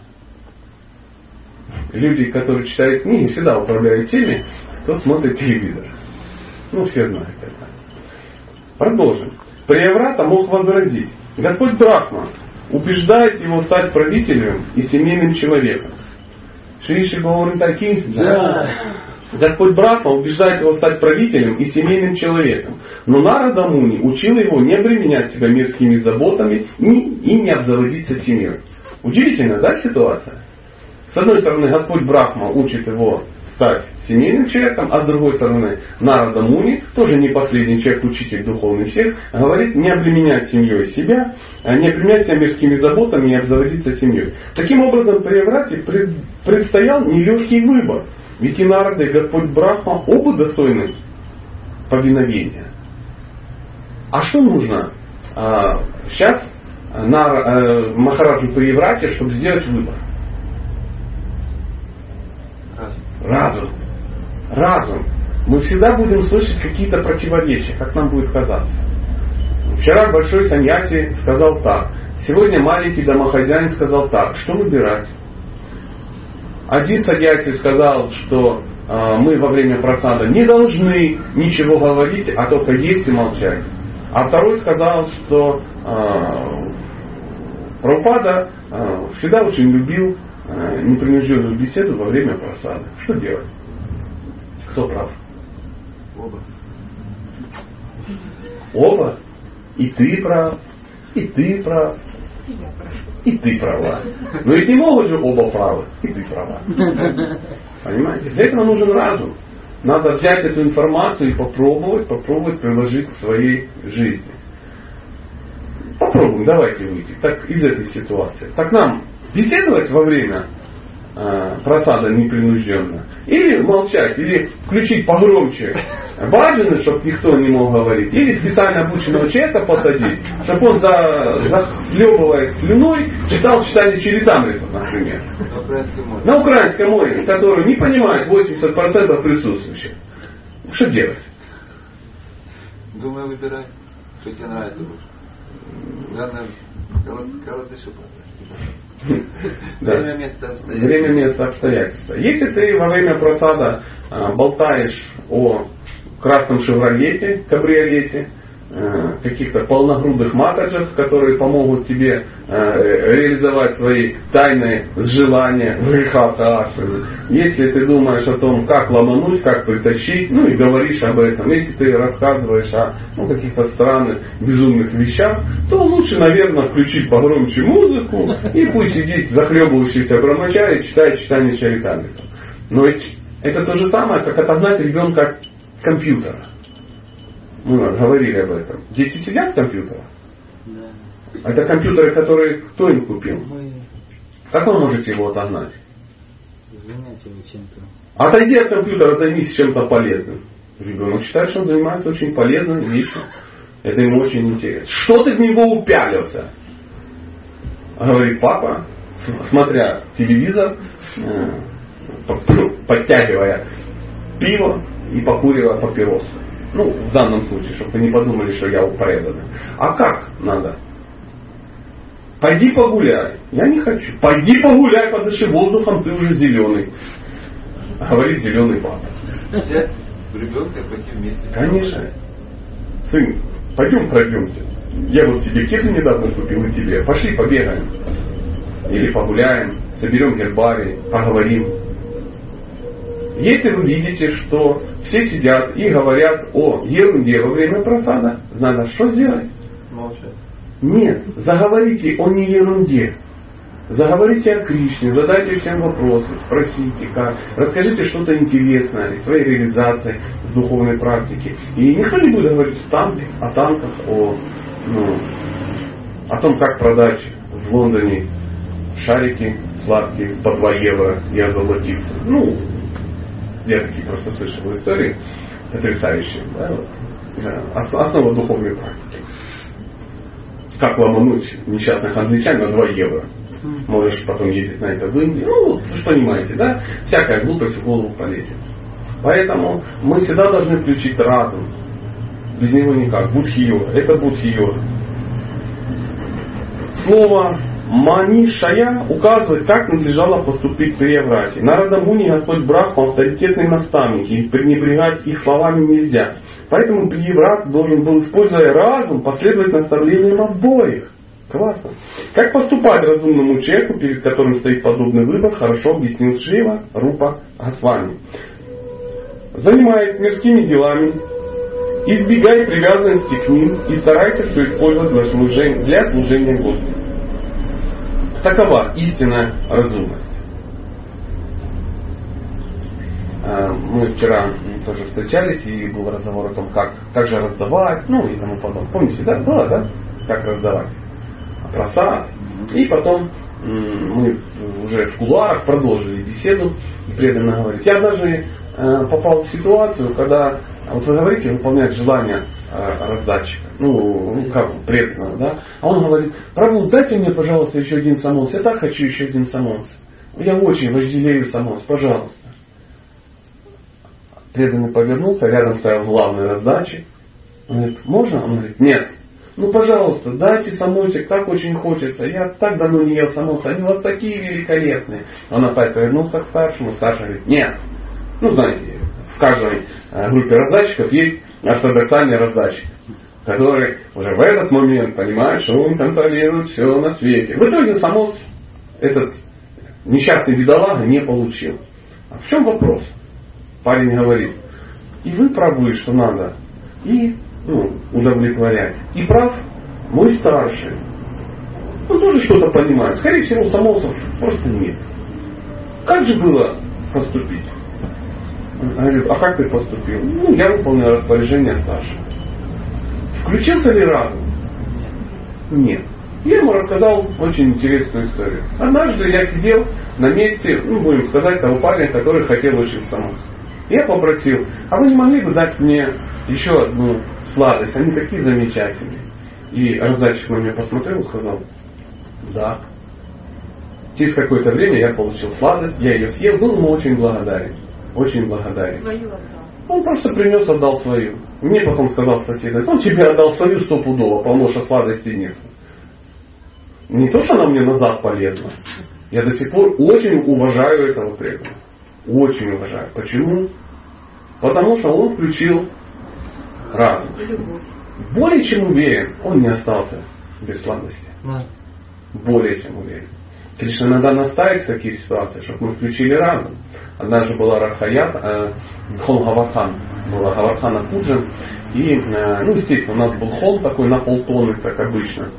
Люди, которые читают книги, всегда управляют теми, кто смотрит телевизор. Ну, все знают это. Продолжим. Приеврата мог возразить. Господь Брахма убеждает его стать правителем и семейным человеком. Шри Шри такие? Да. Господь Брахма убеждает его стать правителем и семейным человеком. Но Нарада Муни учил его не обременять себя мирскими заботами и, и не обзаводиться семьей. Удивительно, да, ситуация? С одной стороны, Господь Брахма учит его стать семейным человеком, а с другой стороны, Нарада Муни, тоже не последний человек, учитель духовный всех, говорит не обременять семьей себя, а не обременять себя мирскими заботами и обзаводиться семьей. Таким образом, при Еврате пред- предстоял нелегкий выбор. Ведь и Нарада, и Господь Брахма оба достойны повиновения. А что нужно а, сейчас на, э, Махараджу при Еврате, чтобы сделать выбор? Разум. Разум. Мы всегда будем слышать какие-то противоречия, как нам будет казаться. Вчера большой саньяси сказал так. Сегодня маленький домохозяин сказал так. Что выбирать? Один саньяси сказал, что э, мы во время просада не должны ничего говорить, а только есть и молчать. А второй сказал, что э, Прабхупада э, всегда очень любил непринужденную беседу во время просады. Что делать? Кто прав? Оба. Оба. И ты прав, и ты прав, и ты права. Но ведь не могут же оба правы, и ты права. Понимаете? Для этого нужен разум. Надо взять эту информацию и попробовать, попробовать приложить к своей жизни. Попробуем, давайте выйти так, из этой ситуации. Так нам беседовать во время э, просада непринужденно? Или молчать, или включить погромче баджаны, чтобы никто не мог говорить, или специально обученного человека посадить, чтобы он, за, захлебываясь слюной, читал читание Чаритамрита, например. На украинском море. На украинском которую не понимает 80% присутствующих. Что делать? Думаю, выбирай, что тебе нравится больше. Главное, кого, кого. Время, место, обстоятельства. Время, место, обстоятельства. Если ты во время просада а, болтаешь о красном шевролете, кабриолете, каких-то полногрудых матаджах, которые помогут тебе э, реализовать свои тайные желания в грехах Аашины. Если ты думаешь о том, как ломануть, как притащить, ну и говоришь об этом, если ты рассказываешь о ну, каких-то странных, безумных вещах, то лучше, наверное, включить погромче музыку и пусть сидит захлебывающийся брамачарь и читает читание Чаритамрита. Но это то же самое, как отогнать ребенка от компьютера. Мы говорили об этом. Дети сидят в компьютерах. Да. Это компьютеры, которые кто им купил? Мы Как вы можете его отогнать? занятиями чем-то. Отойди от компьютера, займись чем-то полезным. Ребенок считает, что он занимается очень полезной вещью. Это ему очень интересно. Что ты в него упялился? Говорит папа, смотря телевизор, э, по- ну, подтягивая пиво и покуривая папиросу. Ну, в данном случае, чтобы вы не подумали, что я упреданный. А как надо? Пойди погуляй. Я не хочу. Пойди погуляй, подыши воздухом, ты уже зеленый. Говорит зеленый папа. Взять ребенка и пойти вместе. Конечно. Сын, пойдем пройдемся. Я вот себе кеды недавно купил и тебе. Пошли побегаем. Или погуляем, соберем гербарий, поговорим. Если вы видите, что все сидят и говорят о ерунде во время просада, надо что сделать? Молчать. Нет, заговорите о не ерунде. Заговорите о Кришне, задайте всем вопросы, спросите как, расскажите что-то интересное из своей реализации в духовной практике. И никто не будет говорить о танке, о танках, о, ну, о том, как продать в Лондоне шарики сладкие по 2 евро и озолотиться. Ну, я такие просто слышал истории потрясающие. Да, вот. Ос- Основа духовной практики как ломануть несчастных англичан на 2 евро. Можешь потом ездить на это в Индию. Ну, вы же понимаете, да? Всякая глупость в голову полезет. Поэтому мы всегда должны включить разум. Без него никак. Будхи-йога. Это будхи-йога. Слово Манишая указывает, как надлежало поступить при Еврате. Нарада Муни Господь Брахма авторитетный наставник, и пренебрегать их словами нельзя. Поэтому Приеврат должен был, используя разум, последовать наставлениям обоих. Классно. Как поступать разумному человеку, перед которым стоит подобный выбор, хорошо объяснил Шива Рупа Госвами. Занимаясь мирскими делами, избегай привязанности к ним и старайся все использовать для служения, для служения Господу. Такова истинная разумность. А, Мы вчера тоже встречались и был разговор о том, как, как же раздавать, ну и тому подобное. Помните, да? Было, да? Как раздавать? Просад. И потом мы уже в кулуарах продолжили беседу и преданно говорить. Я даже э, попал в ситуацию, когда вот вы говорите, выполнять желание э, раздатчика, ну, ну, как преданного, да, а он говорит, Прабу, дайте мне, пожалуйста, еще один самонс, я так хочу еще один самонс. Я очень вожделею самонс, пожалуйста. Преданный повернулся, рядом стоял главный раздатчик. Он говорит, можно? Он говорит, нет. Ну, пожалуйста, дайте самосик, так очень хочется. Я так давно не ел самоса, они у вас такие великолепные. Он опять повернулся к старшему, старший говорит, нет. Ну, знаете, каждой э, группе раздатчиков есть ортодоксальный раздатчик, который уже в этот момент понимает, что он контролирует все на свете. В итоге самос этот несчастный бедолага не получил. А в чем вопрос? Парень говорит, и вы правы, что надо, и ну, удовлетворять. И прав мой старший. Он тоже что-то понимает. Скорее всего, самосов просто нет. Как же было поступить? Он говорит, а как ты поступил? Ну, я выполнил распоряжение старшего. Включился ли разум? Нет. Я ему рассказал очень интересную историю. Однажды я сидел на месте, ну, будем сказать, того парня, который хотел очень самос. Я попросил, а вы не могли бы дать мне еще одну сладость? Они такие замечательные. И раздатчик на меня посмотрел и сказал, да. Через какое-то время я получил сладость, я ее съел, был ему очень благодарен. Очень благодарен. Он просто принес, отдал свою. Мне потом сказал сосед, он тебе отдал свою стопудово, потому что сладостей нет. Не то, что она мне назад полезна. Я до сих пор очень уважаю этого преданного. Очень уважаю. Почему? Потому что он включил разум. Более чем уверен, он не остался без сладости. Более чем уверен. Кришна иногда настаивает в таких ситуациях, чтобы мы включили разум. Однажды была Радхаят, э, холм Гавархан, была Гавархана Пуджан, и, ну, естественно, у нас был холм такой на полтонны, как обычно.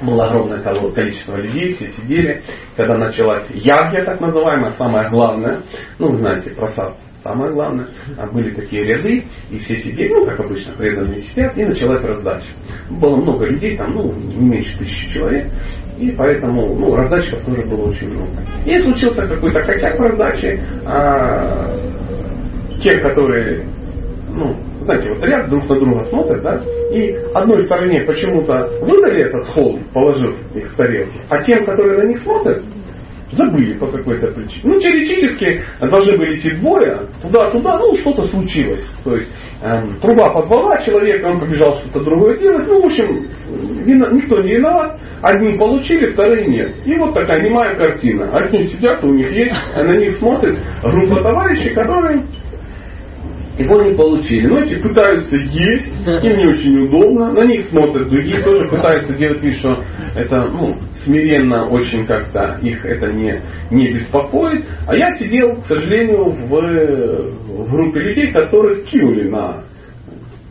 Было огромное количество людей, все сидели. Когда началась ягья, так называемая, самое главное, ну, вы знаете, просад, самое главное, а были такие ряды, и все сидели, ну, как обычно, преданные сидят, и началась раздача. Было много людей, там, ну, не меньше тысячи человек, и поэтому, ну, раздатчиков тоже было очень много. И случился какой-то косяк в раздаче, а, те, которые, ну, знаете, вот ряд друг на друга смотрят, да, и одной стороне почему-то выдали этот холм, положив их в тарелки, а тем, которые на них смотрят, забыли по какой-то причине. Ну, теоретически должны были идти двое, туда-туда, ну, что-то случилось. То есть эм, труба позвала человека, он побежал что-то другое делать. Ну, в общем, вина- никто не виноват. Одни получили, вторые нет. И вот такая немая картина. Одни сидят, у них есть, а на них смотрит группа товарищей, которые его не получили. Но эти пытаются есть, им не очень удобно, на них смотрят другие, тоже пытаются делать вид, что это ну, смиренно очень как-то их это не, не беспокоит. А я сидел, к сожалению, в, в группе людей, которых кинули на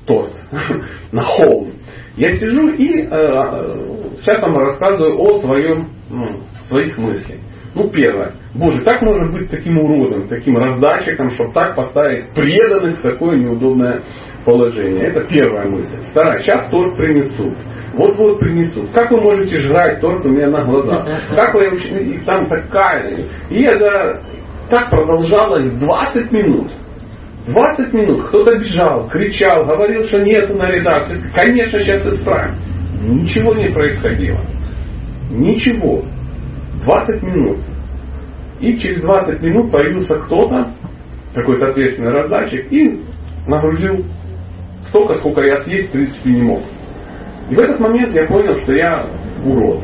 торт, на холм. Я сижу и э, сейчас вам рассказываю о своем, ну, своих мыслях. Ну, первое. Боже, как можно быть таким уродом, таким раздатчиком, чтобы так поставить преданных в такое неудобное положение? Это первая мысль. Вторая. Сейчас торт принесут. Вот-вот принесут. Как вы можете жрать торт у меня на глазах? Как вы и там такая. И это так продолжалось 20 минут. 20 минут. Кто-то бежал, кричал, говорил, что нету на редакции. Конечно, сейчас исправим. Ничего не происходило. Ничего. 20 минут. И через 20 минут появился кто-то, какой-то ответственный раздатчик, и нагрузил столько, сколько я съесть в принципе не мог. И в этот момент я понял, что я урод.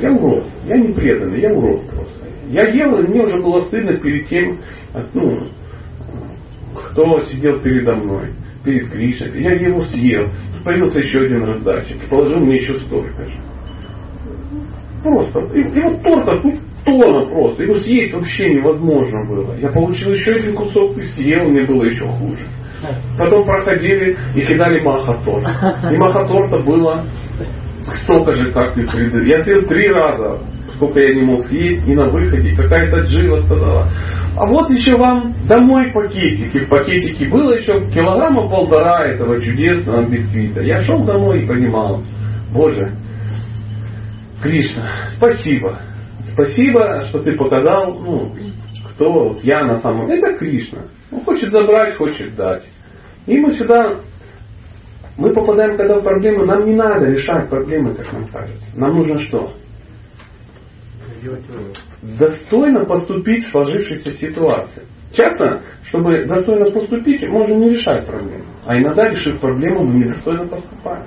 Я урод. Я не преданный, я урод просто. Я ел, и мне уже было стыдно перед тем, ну, кто сидел передо мной, перед Кришной. Я его съел. Появился еще один раздатчик. Положил мне еще столько же. Просто. И, и вот торта, ну, тона просто. Его съесть вообще невозможно было. Я получил еще один кусок и съел, мне было еще хуже. Потом проходили и кидали махаторт. И махаторта было столько же, как и предыдущий. Я съел три раза, сколько я не мог съесть, и на выходе какая-то джива сказала, а вот еще вам домой пакетики. В пакетике было еще килограмма полтора этого чудесного бисквита. Я шел домой и понимал, боже, Кришна, спасибо. Спасибо, что ты показал, ну, кто вот я на самом деле. Это Кришна. Он хочет забрать, хочет дать. И мы сюда, мы попадаем когда в проблемы, нам не надо решать проблемы, как нам кажется. Нам нужно что? Достойно поступить в сложившейся ситуации. Часто, чтобы достойно поступить, можно не решать проблему. А иногда, решив проблему, мы недостойно поступаем.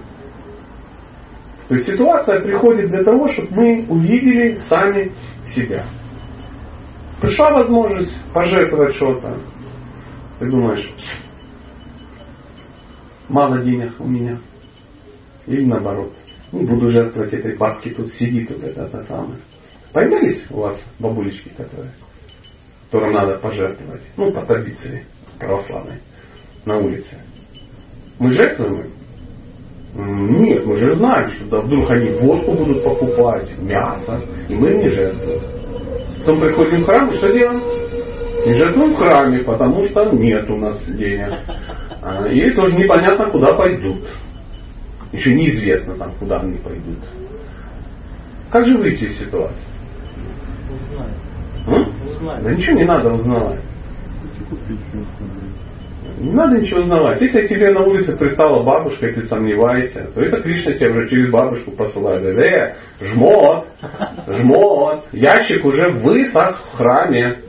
То есть ситуация приходит для того, чтобы мы увидели сами себя. Пришла возможность пожертвовать что-то. Ты думаешь, мало денег у меня. Или наоборот. Не буду жертвовать этой бабке, тут сидит вот это, это самое. Появились у вас бабулечки, которые, которым надо пожертвовать? Ну, по традиции православной. На улице. Мы жертвуем им? Нет, мы же знаем, что да, вдруг они водку будут покупать, мясо, и мы не жертвуем. Потом приходим в храм, и что делаем? Не жертвуем в храме, потому что нет у нас денег. А, И тоже непонятно, куда пойдут. Еще неизвестно там, куда они пойдут. Как же выйти из ситуации? Узнай. М? Узнай. Да ничего не надо узнавать. Не надо ничего узнавать. Если тебе на улице пристала бабушка, и ты сомневаешься, то это Кришна тебя уже через бабушку посылает. Говорит, э, жмот, жмот, ящик уже высох в храме.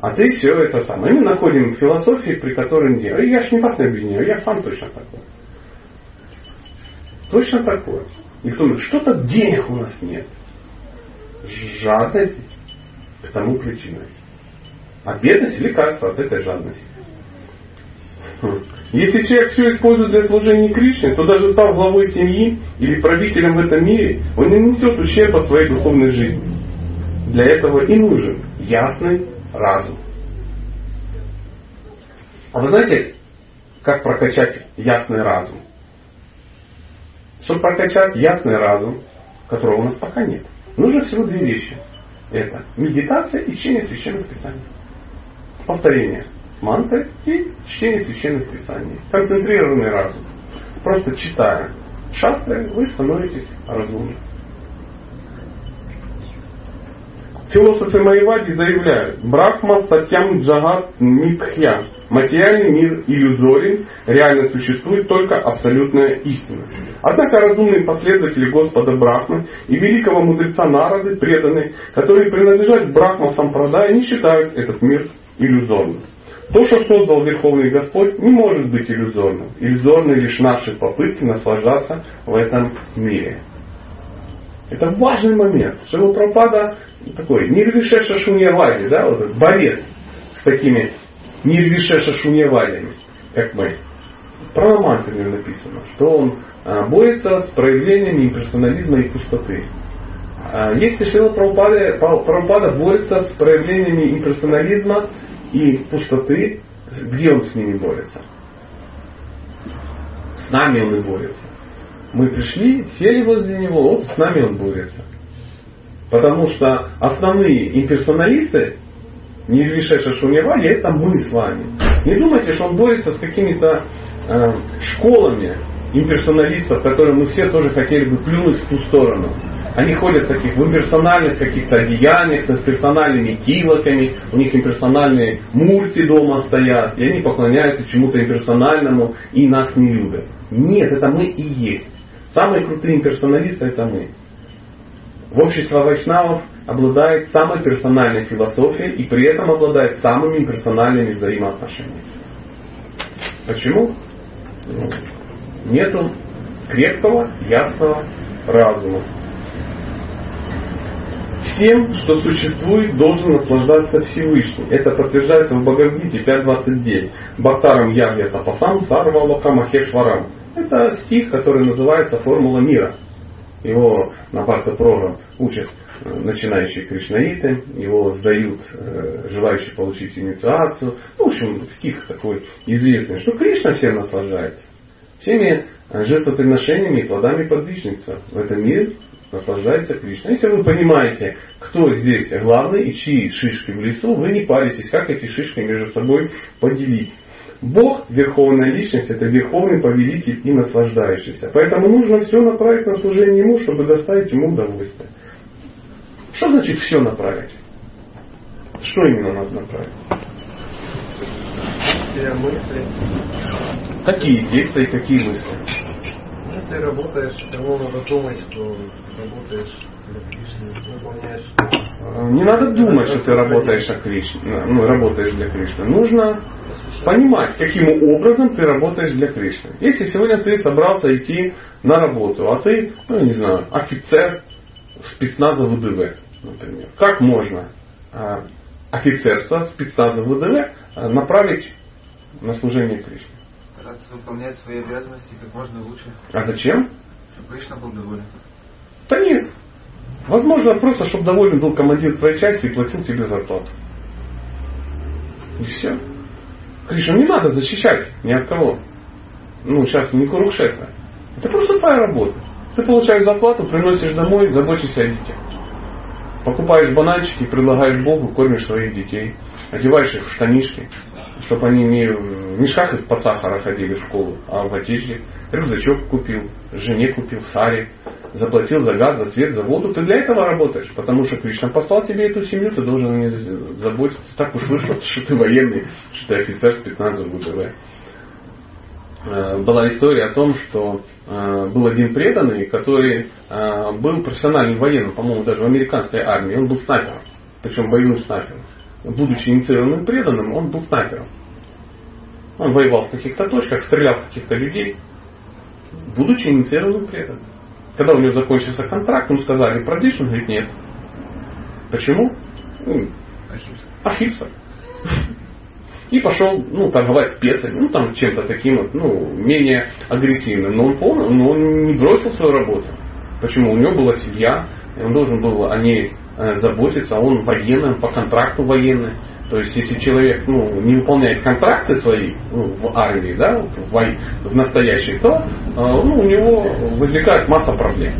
А ты все это самое. Мы находим философии, при которой не. Я ж не вас не обвиняю, я сам точно такой. Точно такой. И кто говорит, что-то денег у нас нет. Жадность к тому причиной. А бедность лекарство от этой жадности. Если человек все использует для служения Кришне, то даже став главой семьи или правителем в этом мире, он не несет ущерба своей духовной жизни. Для этого и нужен ясный разум. А вы знаете, как прокачать ясный разум? Чтобы прокачать ясный разум, которого у нас пока нет, нужно всего две вещи. Это медитация и чтение священных писаний. Повторение мантры и чтение священных писаний. Концентрированный разум. Просто читая шастры, вы становитесь разумным. Философы Майвади заявляют, Брахма Сатьям Джагат Митхья. Материальный мир иллюзорен, реально существует только абсолютная истина. Однако разумные последователи Господа Брахмы и великого мудреца Народы, преданные, которые принадлежат Брахма Сампрадай, не считают этот мир иллюзорным. То, что создал Верховный Господь, не может быть иллюзорным. Иллюзорны лишь наши попытки наслаждаться в этом мире. Это важный момент. Шила Пропада такой нирвишеша шуньявади, да, вот этот борец с такими нирвишеша шуньявадями, как мы. Про Ламантами написано, что он а, борется с проявлениями имперсонализма и пустоты. А, если Шила Прабхупада борется с проявлениями имперсонализма и пустоты, где он с ними борется? С нами он и борется. Мы пришли, сели возле него, вот с нами он борется. Потому что основные имперсоналисты, не Вишеша Шуньявали, это мы с вами. Не думайте, что он борется с какими-то э, школами имперсоналистов, которые мы все тоже хотели бы плюнуть в ту сторону. Они ходят в таких в имперсональных каких-то одеяниях, с имперсональными килоками, у них имперсональные мурти дома стоят, и они поклоняются чему-то имперсональному и нас не любят. Нет, это мы и есть. Самые крутые имперсоналисты это мы. В общество вайшнавов обладает самой персональной философией и при этом обладает самыми персональными взаимоотношениями. Почему? Ну, нету крепкого, ясного разума. Всем, что существует, должен наслаждаться Всевышний. Это подтверждается в Бхагавдите 5.29. Бхактарам Ягья Тапасам Сарва Махешварам. Это стих, который называется «Формула мира». Его на Бхакта Прора учат э, начинающие кришнаиты, его сдают э, желающие получить инициацию. Ну, в общем, стих такой известный, что Кришна всем наслаждается. Всеми жертвоприношениями и плодами подвижница в этом мире наслаждается Кришна. Если вы понимаете, кто здесь главный и чьи шишки в лесу, вы не паритесь, как эти шишки между собой поделить. Бог, Верховная Личность, это Верховный Повелитель и наслаждающийся. Поэтому нужно все направить на служение Ему, чтобы доставить Ему удовольствие. Что значит все направить? Что именно надо направить? Мысли. Какие действия и какие мысли? Если работаешь, равно надо думать, что работаешь для Кришны, выполняешь. Не надо думать, что ты работаешь, о Кришне, ну, работаешь для Кришны. Нужно понимать, каким образом ты работаешь для Кришны. Если сегодня ты собрался идти на работу, а ты, ну не знаю, офицер спецназа ВДВ, например, как можно а, офицерство спецназа ВДВ направить на служение Кришне? Стараться выполнять свои обязанности как можно лучше. А зачем? Чтобы Кришна был доволен. Да нет. Возможно, просто, чтобы доволен был командир твоей части и платил тебе зарплату. И все. Кришну не надо защищать ни от кого. Ну, сейчас не Курукшета. Это просто твоя работа. Ты получаешь зарплату, приносишь домой, заботишься о детях. Покупаешь бананчики, предлагаешь Богу, кормишь своих детей. Одеваешь их в штанишки, чтобы они не в мешках из-под сахара ходили в школу, а в одежде. Рюкзачок купил, жене купил, сари, заплатил за газ, за свет, за воду. Ты для этого работаешь, потому что Кришна послал тебе эту семью, ты должен о ней заботиться. Так уж вышло, что ты военный, что ты офицер спецназа ВДВ. Э, была история о том, что э, был один преданный, который э, был профессиональным военным, по-моему, даже в американской армии. Он был снайпером, причем боевым снайпером. Будучи инициированным преданным, он был снайпером. Он воевал в каких-то точках, стрелял в каких-то людей, будучи инициированным преданным. Когда у него закончился контракт, ему сказали, продлишь? Он говорит, нет. Почему? Ну, Ахимса. И пошел, ну, торговать специями, ну, там, чем-то таким вот, ну, менее агрессивным. Но он, понял, но он не бросил свою работу. Почему? У него была семья, и он должен был о ней э, заботиться, а он военный, по контракту военный. То есть, если человек ну, не выполняет контракты свои ну, в армии, да, в, в настоящей, то э, ну, у него возникает масса проблем.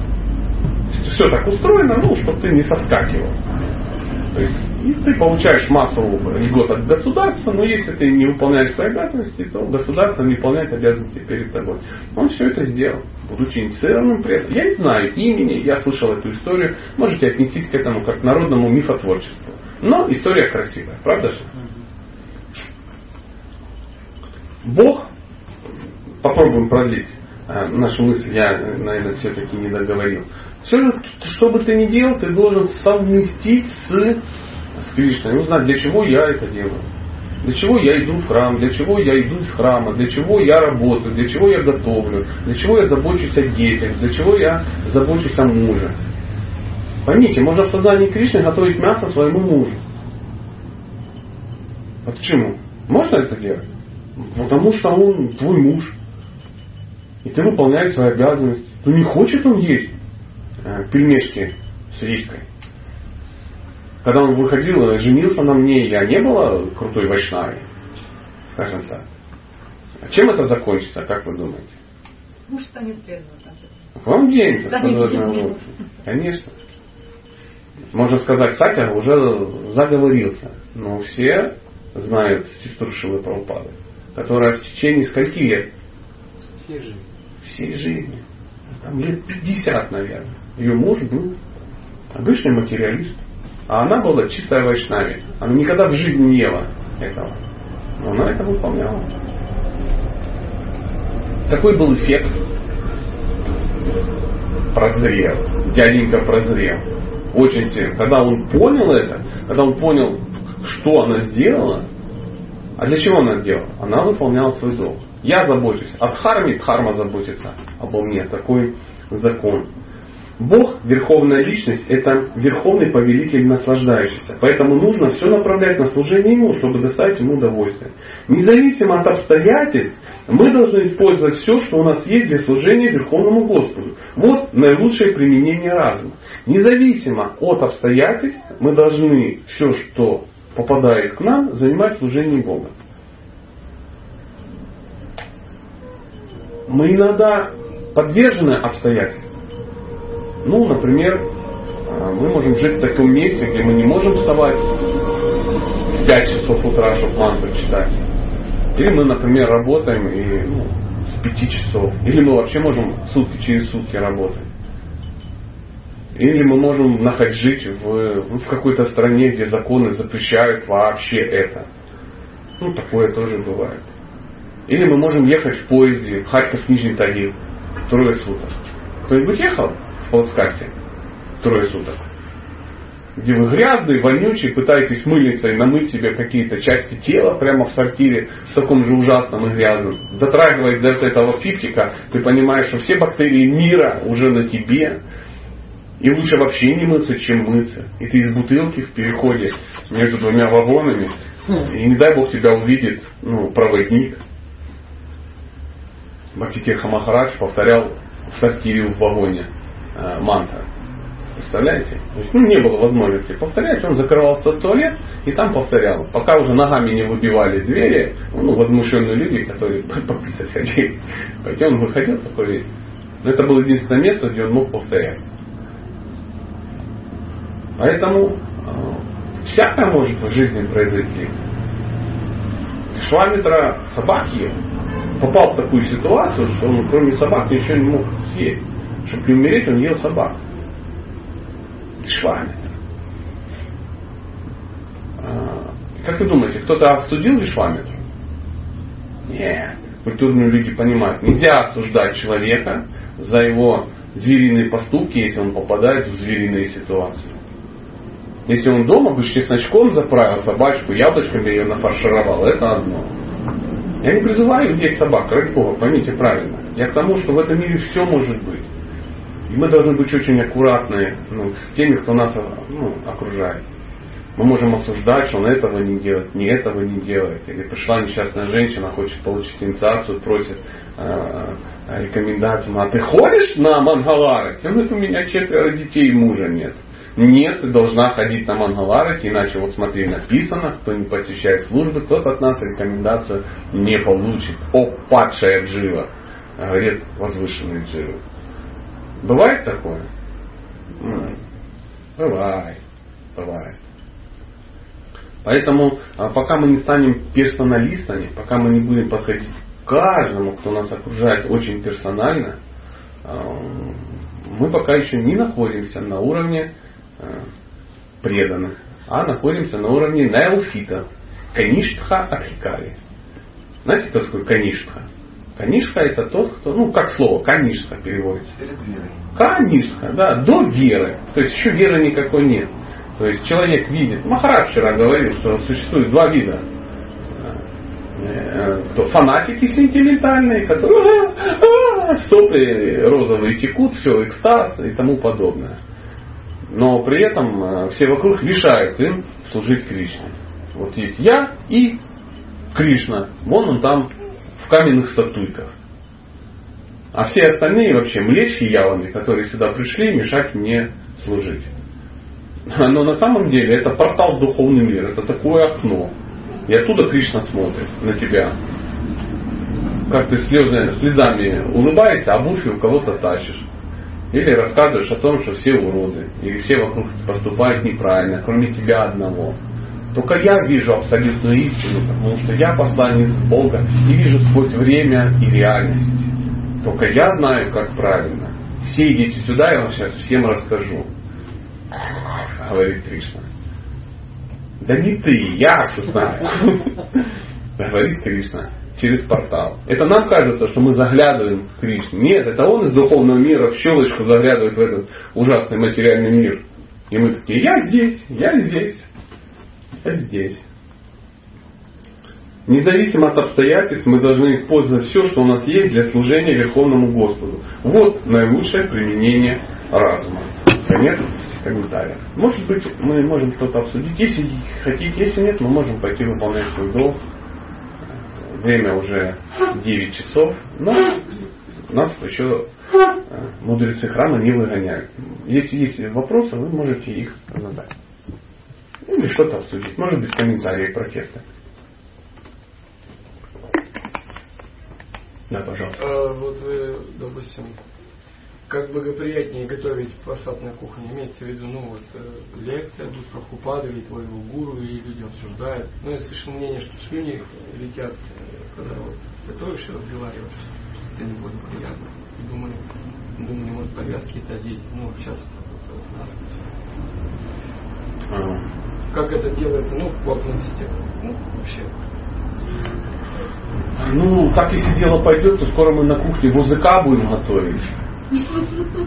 Все так устроено, ну, чтобы ты не соскакивал. То есть, и ты получаешь массу льгот от государства, но если ты не выполняешь свои обязанности, то государство не выполняет обязанности перед тобой. Он все это сделал, будучи инициированным прессом. Я не знаю имени, я слышал эту историю. Можете отнестись к этому как к народному мифотворчеству. Но история красивая, правда же? Бог, попробуем продлить э, нашу мысль, я, наверное, все-таки не договорил. Все, что бы ты ни делал, ты должен совместить с, с Кришной. Узнать, для чего я это делаю. Для чего я иду в храм, для чего я иду из храма, для чего я работаю, для чего я готовлю, для чего я забочусь о детях, для чего я забочусь о муже. Поймите, можно в сознании Кришны готовить мясо своему мужу. А почему? Можно это делать? Потому что он твой муж. И ты выполняешь свои обязанности. Ну не хочет он есть пельмешки с редькой. Когда он выходил, женился на мне, я не была крутой вайшнавой, скажем так. А чем это закончится, как вы думаете? Муж станет преданным. Вам сказать, Конечно. Можно сказать, Сатя уже заговорился. Но все знают сестру Шилы Прабхупады, которая в течение скольки лет? Всей жизни. Всей жизни. Там лет 50, наверное ее муж был обычный материалист. А она была чистая вайшнави. Она никогда в жизни не ела этого. Но она это выполняла. Какой был эффект? Прозрел. Дяденька прозрел. Очень сильно. Когда он понял это, когда он понял, что она сделала, а для чего она делала? Она выполняла свой долг. Я забочусь. От харми дхарма заботится обо мне. Такой закон. Бог, Верховная Личность, это Верховный Повелитель наслаждающийся. Поэтому нужно все направлять на служение Ему, чтобы доставить Ему удовольствие. Независимо от обстоятельств, мы должны использовать все, что у нас есть для служения Верховному Господу. Вот наилучшее применение разума. Независимо от обстоятельств, мы должны все, что попадает к нам, занимать служение Бога. Мы иногда подвержены обстоятельствам. Ну, например, а, мы можем жить в таком месте, где мы не можем вставать в 5 часов утра, чтобы мантру читать. Или мы, например, работаем и ну, с 5 часов. Или мы вообще можем сутки через сутки работать. Или мы можем нахать жить в, в какой-то стране, где законы запрещают вообще это. Ну, такое тоже бывает. Или мы можем ехать в поезде Харьков-Нижний Тагил трое суток. Кто-нибудь ехал? Плацкарте трое суток. Где вы грязный, вонючий, пытаетесь мыльницей намыть себе какие-то части тела прямо в сортире в таком же ужасном и грязном. Дотрагиваясь до этого фиптика, ты понимаешь, что все бактерии мира уже на тебе. И лучше вообще не мыться, чем мыться. И ты из бутылки в переходе между двумя вагонами. И не дай Бог тебя увидит ну, проводник. Бхактитир Махарадж повторял в сортире в вагоне мантра. Представляете? То есть, ну, не было возможности повторять, он закрывался в туалет и там повторял. Пока уже ногами не выбивали двери, ну, возмущенные люди, которые хотели. Хотя он выходил такой, но это было единственное место, где он мог повторять. Поэтому э, всякое может в жизни произойти. Швамитра собак ел. Попал в такую ситуацию, что он кроме собак ничего не мог съесть. Чтобы не умереть, он ел собак. Швами. А, как вы думаете, кто-то обсудил Вишвамитру? Нет. Культурные люди понимают, нельзя осуждать человека за его звериные поступки, если он попадает в звериные ситуации. Если он дома бы с чесночком заправил собачку, яблочками ее нафаршировал, это одно. Я не призываю есть собак, ради Бога, поймите правильно. Я к тому, что в этом мире все может быть. И мы должны быть очень аккуратны ну, с теми, кто нас ну, окружает. Мы можем осуждать, что он этого не делает, не этого не делает. Или пришла несчастная женщина, хочет получить инициацию, просит э, рекомендацию. А ты ходишь на? Он говорит, у меня четверо детей и мужа нет. Нет, ты должна ходить на Мангаларати, иначе вот смотри, написано, кто не посещает службы, тот от нас рекомендацию не получит. О, падшая джива, говорит возвышенный джива. Бывает такое? Бывает. Бывает. Поэтому а, пока мы не станем персоналистами, пока мы не будем подходить к каждому, кто нас окружает очень персонально, а, мы пока еще не находимся на уровне а, преданных, а находимся на уровне неофита. Каништха Адхикари. Знаете, кто такой Каништха? Канишха это тот, кто, ну как слово, канишха переводится. Канишха, да, до веры. То есть еще веры никакой нет. То есть человек видит, Махарадж вчера говорил, что существует два вида. Э, то фанатики сентиментальные, которые «А, сопли розовые текут, все, экстаз и тому подобное. Но при этом э, все вокруг решают им служить Кришне. Вот есть я и Кришна. Вон он там каменных статуйках. А все остальные вообще млечьи явами, которые сюда пришли, мешать мне служить. Но на самом деле это портал в духовный мир, это такое окно. И оттуда Кришна смотрит на тебя. Как ты слезами, слезами улыбаешься, а у кого-то тащишь. Или рассказываешь о том, что все уроды, или все вокруг поступают неправильно, кроме тебя одного. Только я вижу абсолютную истину, потому что я посланец Бога и вижу сквозь время и реальность. Только я знаю, как правильно. Все идите сюда, я вам сейчас всем расскажу. Говорит Кришна. Да не ты, я все знаю. Говорит Кришна через портал. Это нам кажется, что мы заглядываем в Кришну. Нет, это он из духовного мира в щелочку заглядывает в этот ужасный материальный мир. И мы такие, я здесь, я здесь здесь. Независимо от обстоятельств, мы должны использовать все, что у нас есть для служения Верховному Господу. Вот наилучшее применение разума. Конец комментария. Может быть, мы можем что-то обсудить. Если хотите, если нет, мы можем пойти выполнять свой долг. Время уже 9 часов, но нас еще э, мудрецы храма не выгоняют. Если есть вопросы, вы можете их задать. Или что-то обсудить. Может быть, комментарии, протесты. Да, пожалуйста. А, вот вы, допустим, как благоприятнее готовить посад на кухне, имеется в виду, ну вот, э, лекция будет Прабхупада или твоего гуру, и люди обсуждают. Ну, я слышал мнение, что слюни летят, э, когда вот готовишь и разговариваешь. Это не будет приятно. Думаю, думаю, может повязки это одеть, ну, сейчас надо. Как это делается, ну, в плотности, ну, вообще. Ну, так если дело пойдет, то скоро мы на кухне ВЗК будем готовить.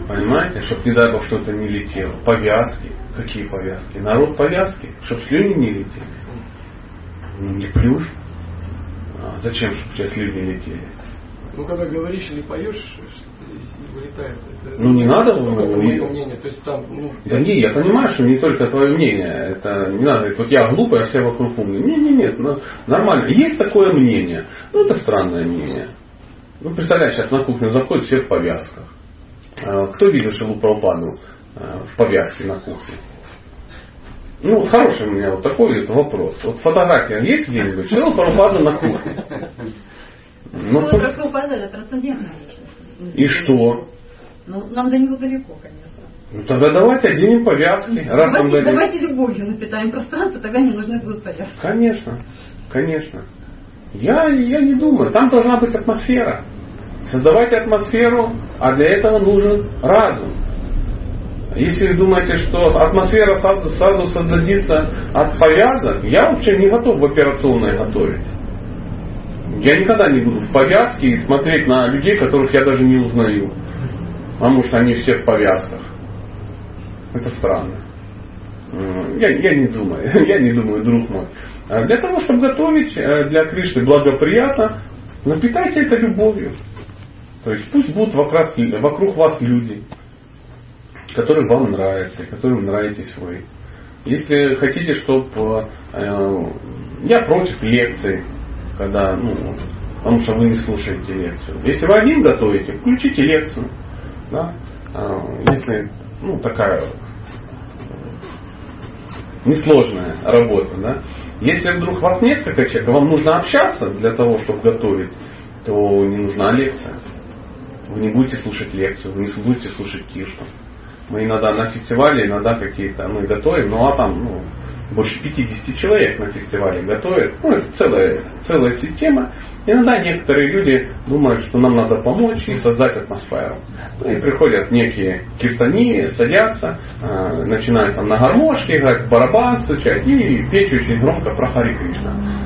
Понимаете? Чтобы, не дай бог, что-то не летело. Повязки. Какие повязки? Народ повязки? Чтобы слюни не летели. Ну, не плюнь. А зачем, чтобы тебя слюни летели? Ну, когда говоришь или поешь, вылетает. Это, ну, не надо. Ну, это мое мнение. То есть там, ну, да не, я понимаю, что не только твое мнение. Это не надо говорить, вот я глупый, а все вокруг умные. Не, не, нет, ну, нормально. Есть такое мнение. Ну, это странное мнение. Ну, представляешь, сейчас на кухню заходят все в повязках. А, кто видел Шилу Прабхупаду а, в повязке на кухне? Ну, хороший у меня вот такой вот вопрос. Вот фотография есть где-нибудь? Шилу Прабхупада на кухне. Ну, Прабхупада это трансцендентная. И что? Ну, нам до него далеко, конечно. Ну тогда давайте оденем повязки. Раз давайте, дадим... давайте любовью напитаем пространство, тогда не нужны будут повязки. Конечно, конечно. Я, я не думаю. Там должна быть атмосфера. Создавайте атмосферу, а для этого нужен разум. Если вы думаете, что атмосфера сразу, сразу создадится от повязок, я вообще не готов в операционной готовить. Я никогда не буду в повязке и смотреть на людей, которых я даже не узнаю. Потому что они все в повязках. Это странно. Я, я не думаю, я не думаю, друг мой. А для того, чтобы готовить э, для Кришны благоприятно, напитайте это любовью. То есть пусть будут вокруг, вокруг вас люди, которым вам нравятся, которым нравитесь вы. Если хотите, чтобы э, я против лекций, когда, ну, потому что вы не слушаете лекцию. Если вы один готовите, включите лекцию. Да? Э, если, ну, такая несложная работа. Да? Если вдруг вас несколько человек, вам нужно общаться для того, чтобы готовить, то не нужна лекция. Вы не будете слушать лекцию, вы не будете слушать Кирштан. Мы иногда на фестивале, иногда какие-то мы готовим, ну а там ну, больше 50 человек на фестивале готовят. Ну, это целая, целая система. Иногда некоторые люди думают, что нам надо помочь и создать атмосферу. Ну, и приходят некие киртани, садятся, э, начинают там на гармошке играть, барабан стучать и петь очень громко про Хари Кришна.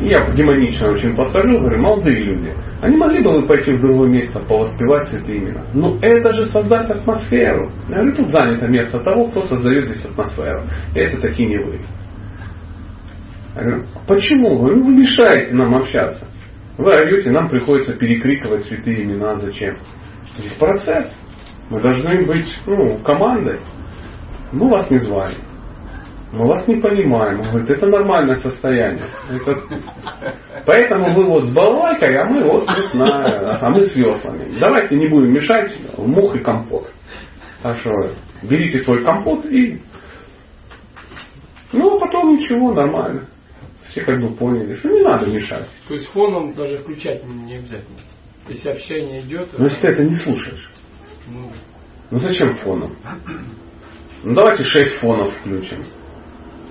Я демонично очень повторю, говорю, молодые люди, они могли бы вы пойти в другое место, повоспевать святые имена. Но это же создать атмосферу. Я говорю, тут занято место того, кто создает здесь атмосферу. И это такие не вы. Я говорю, почему? Вы, вы мешаете нам общаться. Вы орете, нам приходится перекрикивать святые имена. Зачем? Здесь процесс. Мы должны быть ну, командой. Мы вас не звали. Мы вас не понимаем. Он говорит, это нормальное состояние. Это... Поэтому вы вот с балалайкой, а мы вот на... а мы с веслами. Давайте не будем мешать мух и компот. Так что берите свой компот и... Ну, а потом ничего, нормально. Все как бы поняли, что не надо мешать. То есть фоном даже включать не обязательно. Если общение идет... Но если ты это не слушаешь. Ну, ну зачем фоном? Ну давайте шесть фонов включим.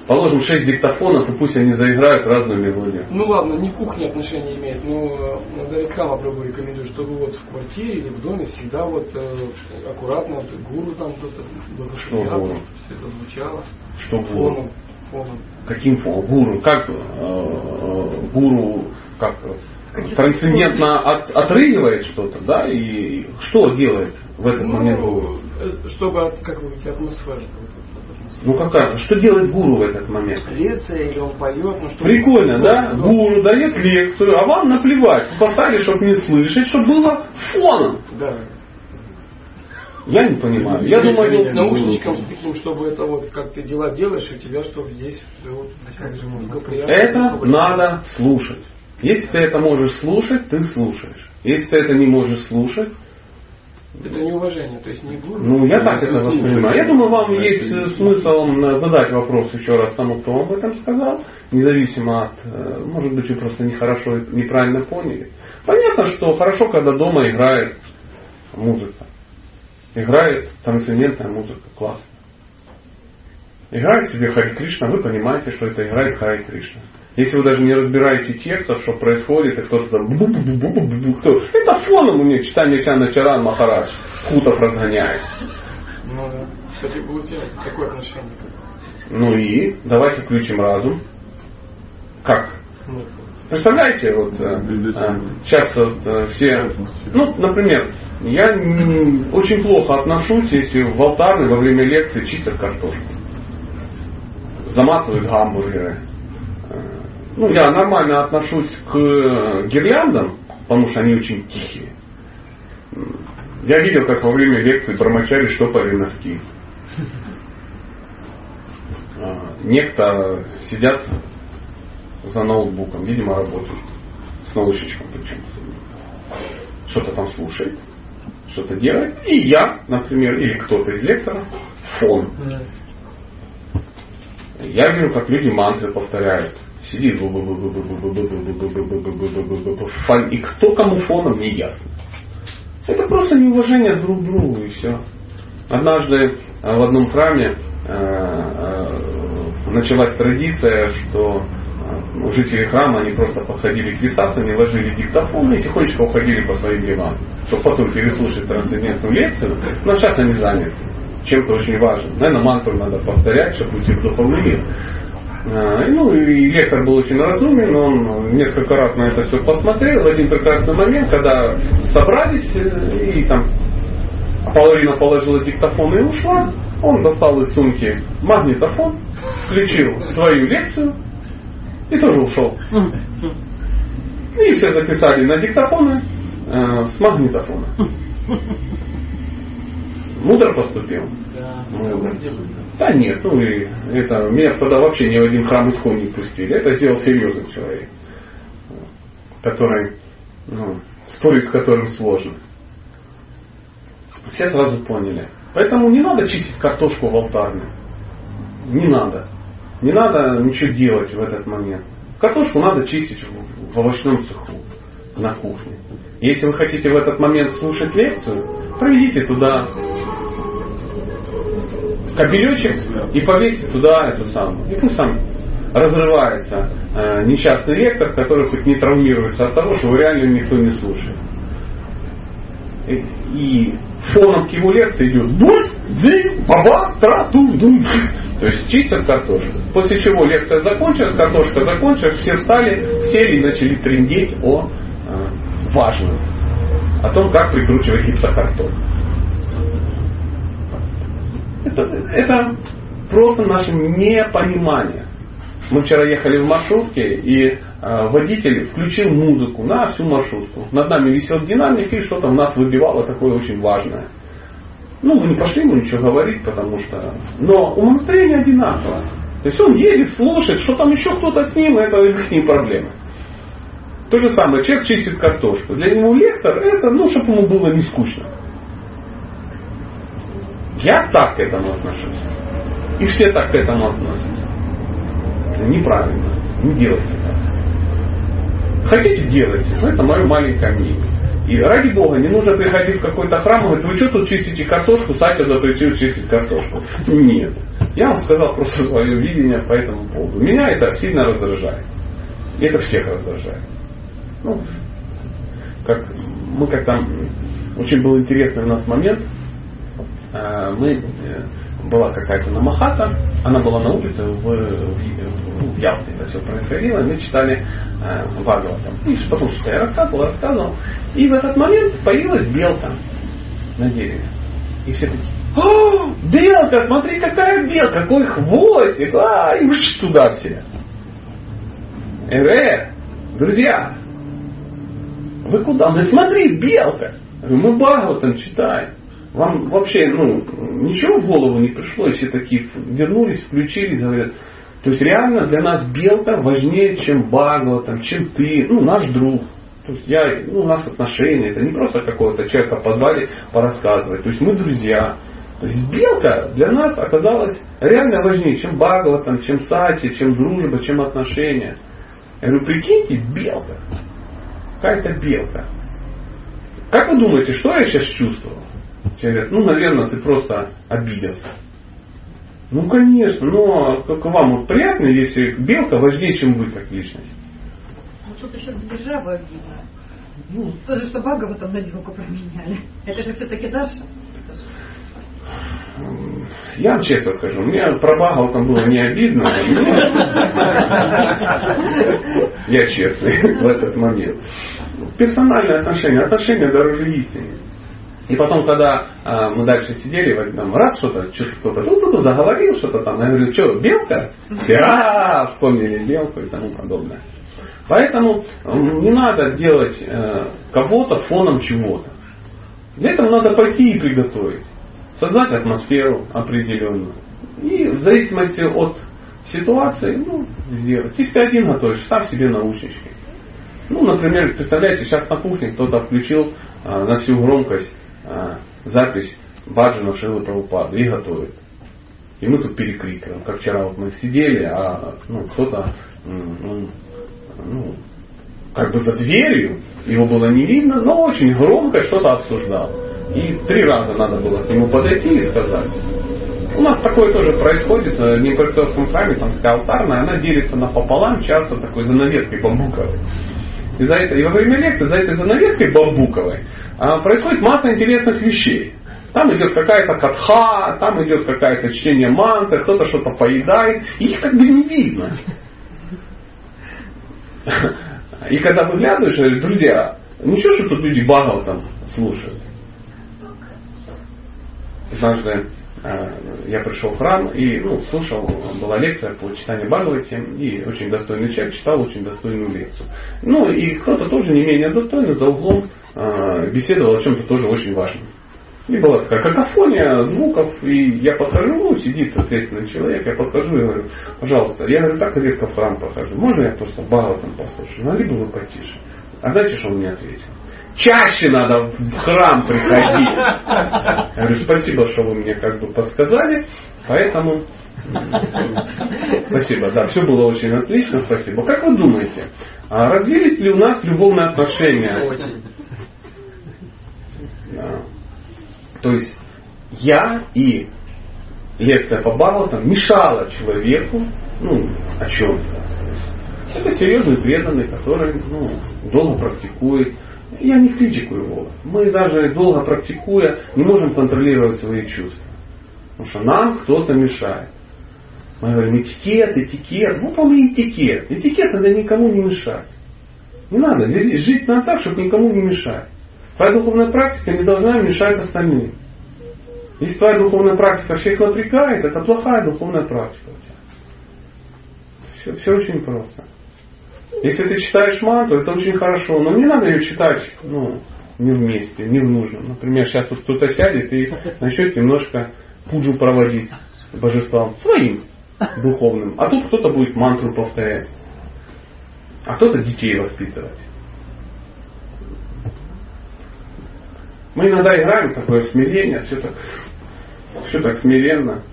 Положим 6 диктофонов, и пусть они заиграют разную мелодию. Ну ладно, не кухня отношения имеет, но Дарикама Прабу рекомендую, чтобы вот в квартире или в доме всегда вот э, аккуратно, вот, гуру там кто-то благословлял, все это звучало. Что фоном? Фоном. Каким фоном? Гуру? Как э, э, гуру как трансцендентно от, отрыгивает что-то, да, и что делает в этот ну, момент гуру? Э, чтобы, как вы говорите, атмосфера. Ну какая? Что делает гуру в этот момент? Лекция или он поет. Ну, что Прикольно, да? Ну, гуру дает лекцию, а вам наплевать. Поставили, чтобы не слышать, чтобы было фоном. Да. Я не понимаю. Я думаю, с наушничком с таким, чтобы это вот как ты дела делаешь, и тебя чтобы здесь вот, как же Это надо слушать. Если ты это можешь слушать, ты слушаешь. Если ты это не можешь слушать, это неуважение, то есть не гуру. Ну, я так это воспринимаю. Я думаю, вам есть э, смысл задать вопрос еще раз тому, кто вам об этом сказал, независимо от, э, может быть, вы просто нехорошо, неправильно поняли. Понятно, что хорошо, когда дома играет музыка. Играет трансцендентная музыка, классно. Играет себе Хари Кришна, вы понимаете, что это играет Хари Кришна. Если вы даже не разбираете текстов, что происходит, и кто-то там бу бу бу бу бу бу кто это фоном у меня читание Чана Чаран Махарадж Хутов разгоняет. Ну да. Кстати, получается такое отношение. Ну и давайте включим разум. Как? Представляете, вот э, сейчас вот, э, все, ну, например, я очень плохо отношусь, если в алтарной во время лекции чистят картошку, заматывают гамбургеры, ну, я нормально отношусь к гирляндам, потому что они очень тихие. Я видел, как во время лекции бормочали штопали носки. А, некто сидят за ноутбуком, видимо, работают. С наушничком причем. Что-то там слушает, что-то делает. И я, например, или кто-то из лекторов, фон. Я вижу, как люди мантры повторяют сидит и кто кому фоном не ясно. Это просто неуважение друг к другу и все. Однажды в одном храме началась традиция, что жители храма, они просто подходили к висацам, ложили диктофон и тихонечко уходили по своим делам, чтобы потом переслушать трансцендентную лекцию. Но сейчас они заняты чем-то очень важным. Наверное, мантру надо повторять, чтобы уйти в духовный мир. А, ну и лектор был очень разумен, он несколько раз на это все посмотрел. В один прекрасный момент, когда собрались э, и там половина положила диктофон и ушла, он достал из сумки магнитофон, включил свою лекцию и тоже ушел. И все записали на диктофоны э, с магнитофона. Мудро поступил. Мудро. Да нет, ну и это, меня тогда вообще ни в один храм исход не пустили. Это сделал серьезный человек, который, ну, спорить с которым сложно. Все сразу поняли. Поэтому не надо чистить картошку в алтарной. Не надо. Не надо ничего делать в этот момент. Картошку надо чистить в овощном цеху, на кухне. Если вы хотите в этот момент слушать лекцию, проведите туда кабелечек и повесьте туда эту самую. И пусть сам разрывается э, несчастный ректор, который хоть не травмируется от того, что его реально никто не слушает. И, и фоном к его лекции идет будь, дзинь, баба, тра, ту, дум. То есть чистят картошку. После чего лекция закончилась, картошка закончилась, все встали, сели и начали трендеть о э, важном. О том, как прикручивать гипсокартон. Это, это просто наше непонимание. Мы вчера ехали в маршрутке, и э, водитель включил музыку на всю маршрутку. Над нами висел динамик, и что-то у нас выбивало такое очень важное. Ну, мы не пошли ему ничего говорить, потому что... Но умонастроение одинаково. То есть он едет, слушает, что там еще кто-то с ним, это их ним проблемы. То же самое, человек чистит картошку. Для него лектор это, ну, чтобы ему было не скучно. Я так к этому отношусь. И все так к этому относятся. Это неправильно. Не делайте так. Хотите делайте, но это мое маленькое мнение. И ради Бога, не нужно приходить в какой-то храм и говорить, вы что тут чистите картошку, Сатя запретил чистить картошку. Нет. Я вам сказал просто свое видение по этому поводу. Меня это сильно раздражает. И это всех раздражает. Ну, как, мы как-то, очень был интересный у нас момент, мы э, была какая-то намахата, она была на улице в, в, в Ялте это все происходило, мы читали э, Бхагаватам. И потом что я рассказывал, рассказывал. И в этот момент появилась белка на дереве. И все такие, о, белка, смотри, какая белка, какой хвостик, а, и уж туда все. Эре, друзья, вы куда? Ну смотри, белка. Мы Бхагаватам читаем. Вам вообще ну, ничего в голову не пришло, и все такие вернулись, включились, говорят, то есть реально для нас белка важнее, чем Багова, там, чем ты, ну, наш друг. То есть я, ну, у нас отношения, это не просто какого-то человека позвали порассказывать. То есть мы друзья. То есть белка для нас оказалась реально важнее, чем Багова, там, чем Сати, чем дружба, чем отношения. Я говорю, прикиньте, белка. Какая-то белка. Как вы думаете, что я сейчас чувствовал? Человек говорит, ну, наверное, ты просто обиделся. Ну, конечно, но только вам вот приятно, если белка важнее, чем вы как личность. Ну, тут еще держава обидно. Ну, то же, что Бага там на белку променяли. Это же все-таки Даша. Я вам честно скажу, мне про Багал там было не обидно. Я честный в этот момент. Персональные отношения. Отношения дороже истины. И потом, когда э, мы дальше сидели, там, раз что-то, что-то кто-то тут заговорил, что-то там, я говорю, что, белка? Все а, вспомнили белку и тому подобное. Поэтому не надо делать э, кого-то фоном чего-то. Для этого надо пойти и приготовить. Создать атмосферу определенную. И в зависимости от ситуации, ну, сделать. Если ты один готовишь, ставь себе наушнички. Ну, например, представляете, сейчас на кухне кто-то включил э, на всю громкость а, запись Баджана Шилы Прабхупады и готовит. И мы тут перекрикиваем, как вчера вот мы сидели, а ну, кто-то ну, ну, как бы за дверью, его было не видно, но очень громко что-то обсуждал. И три раза надо было к нему подойти и сказать. У нас такое тоже происходит в Днепропетровском храме, там такая алтарная, она делится напополам, часто такой занавеской бамбуковой. И, за это, и во время лекции за этой занавеской бамбуковой а, происходит масса интересных вещей. Там идет какая-то катха, там идет какое-то чтение мантры, кто-то что-то поедает. Их как бы не видно. И когда выглядываешь, друзья, ничего, что тут люди багал там слушают. однажды я пришел в храм и ну, слушал, была лекция по читанию Бхагавати, и очень достойный человек читал очень достойную лекцию. Ну и кто-то тоже не менее достойный за углом э, беседовал о чем-то тоже очень важном. И была такая какофония звуков, и я подхожу, ну, сидит ответственный человек, я подхожу и говорю, пожалуйста, я говорю, так редко в храм похожу, можно я просто Бхагаватам послушаю? Могли бы вы потише? А знаете, что он мне ответил? Чаще надо в храм приходить. Я говорю, спасибо, что вы мне как бы подсказали, поэтому Спасибо, да, все было очень отлично, спасибо. Как вы думаете, а развились ли у нас любовные отношения? Очень. Да. То есть я и лекция по Бхагаватам мешала человеку, ну, о чем-то. Это серьезный преданный, который ну, долго практикует. Я не критикую его. Мы даже долго практикуя не можем контролировать свои чувства. Потому что нам кто-то мешает. Мы говорим, этикет, этикет. Вот вам и этикет. Этикет надо никому не мешать. Не надо. Жить надо так, чтобы никому не мешать. Твоя духовная практика не должна мешать остальным. Если твоя духовная практика всех напрягает, это плохая духовная практика у тебя. Все, все очень просто. Если ты читаешь мантру, это очень хорошо, но не надо ее читать ну, не вместе, не в нужном. Например, сейчас вот кто-то сядет и начнет немножко пуджу проводить божествам своим духовным. А тут кто-то будет мантру повторять. А кто-то детей воспитывать. Мы иногда играем такое смирение, все так, все так смиренно,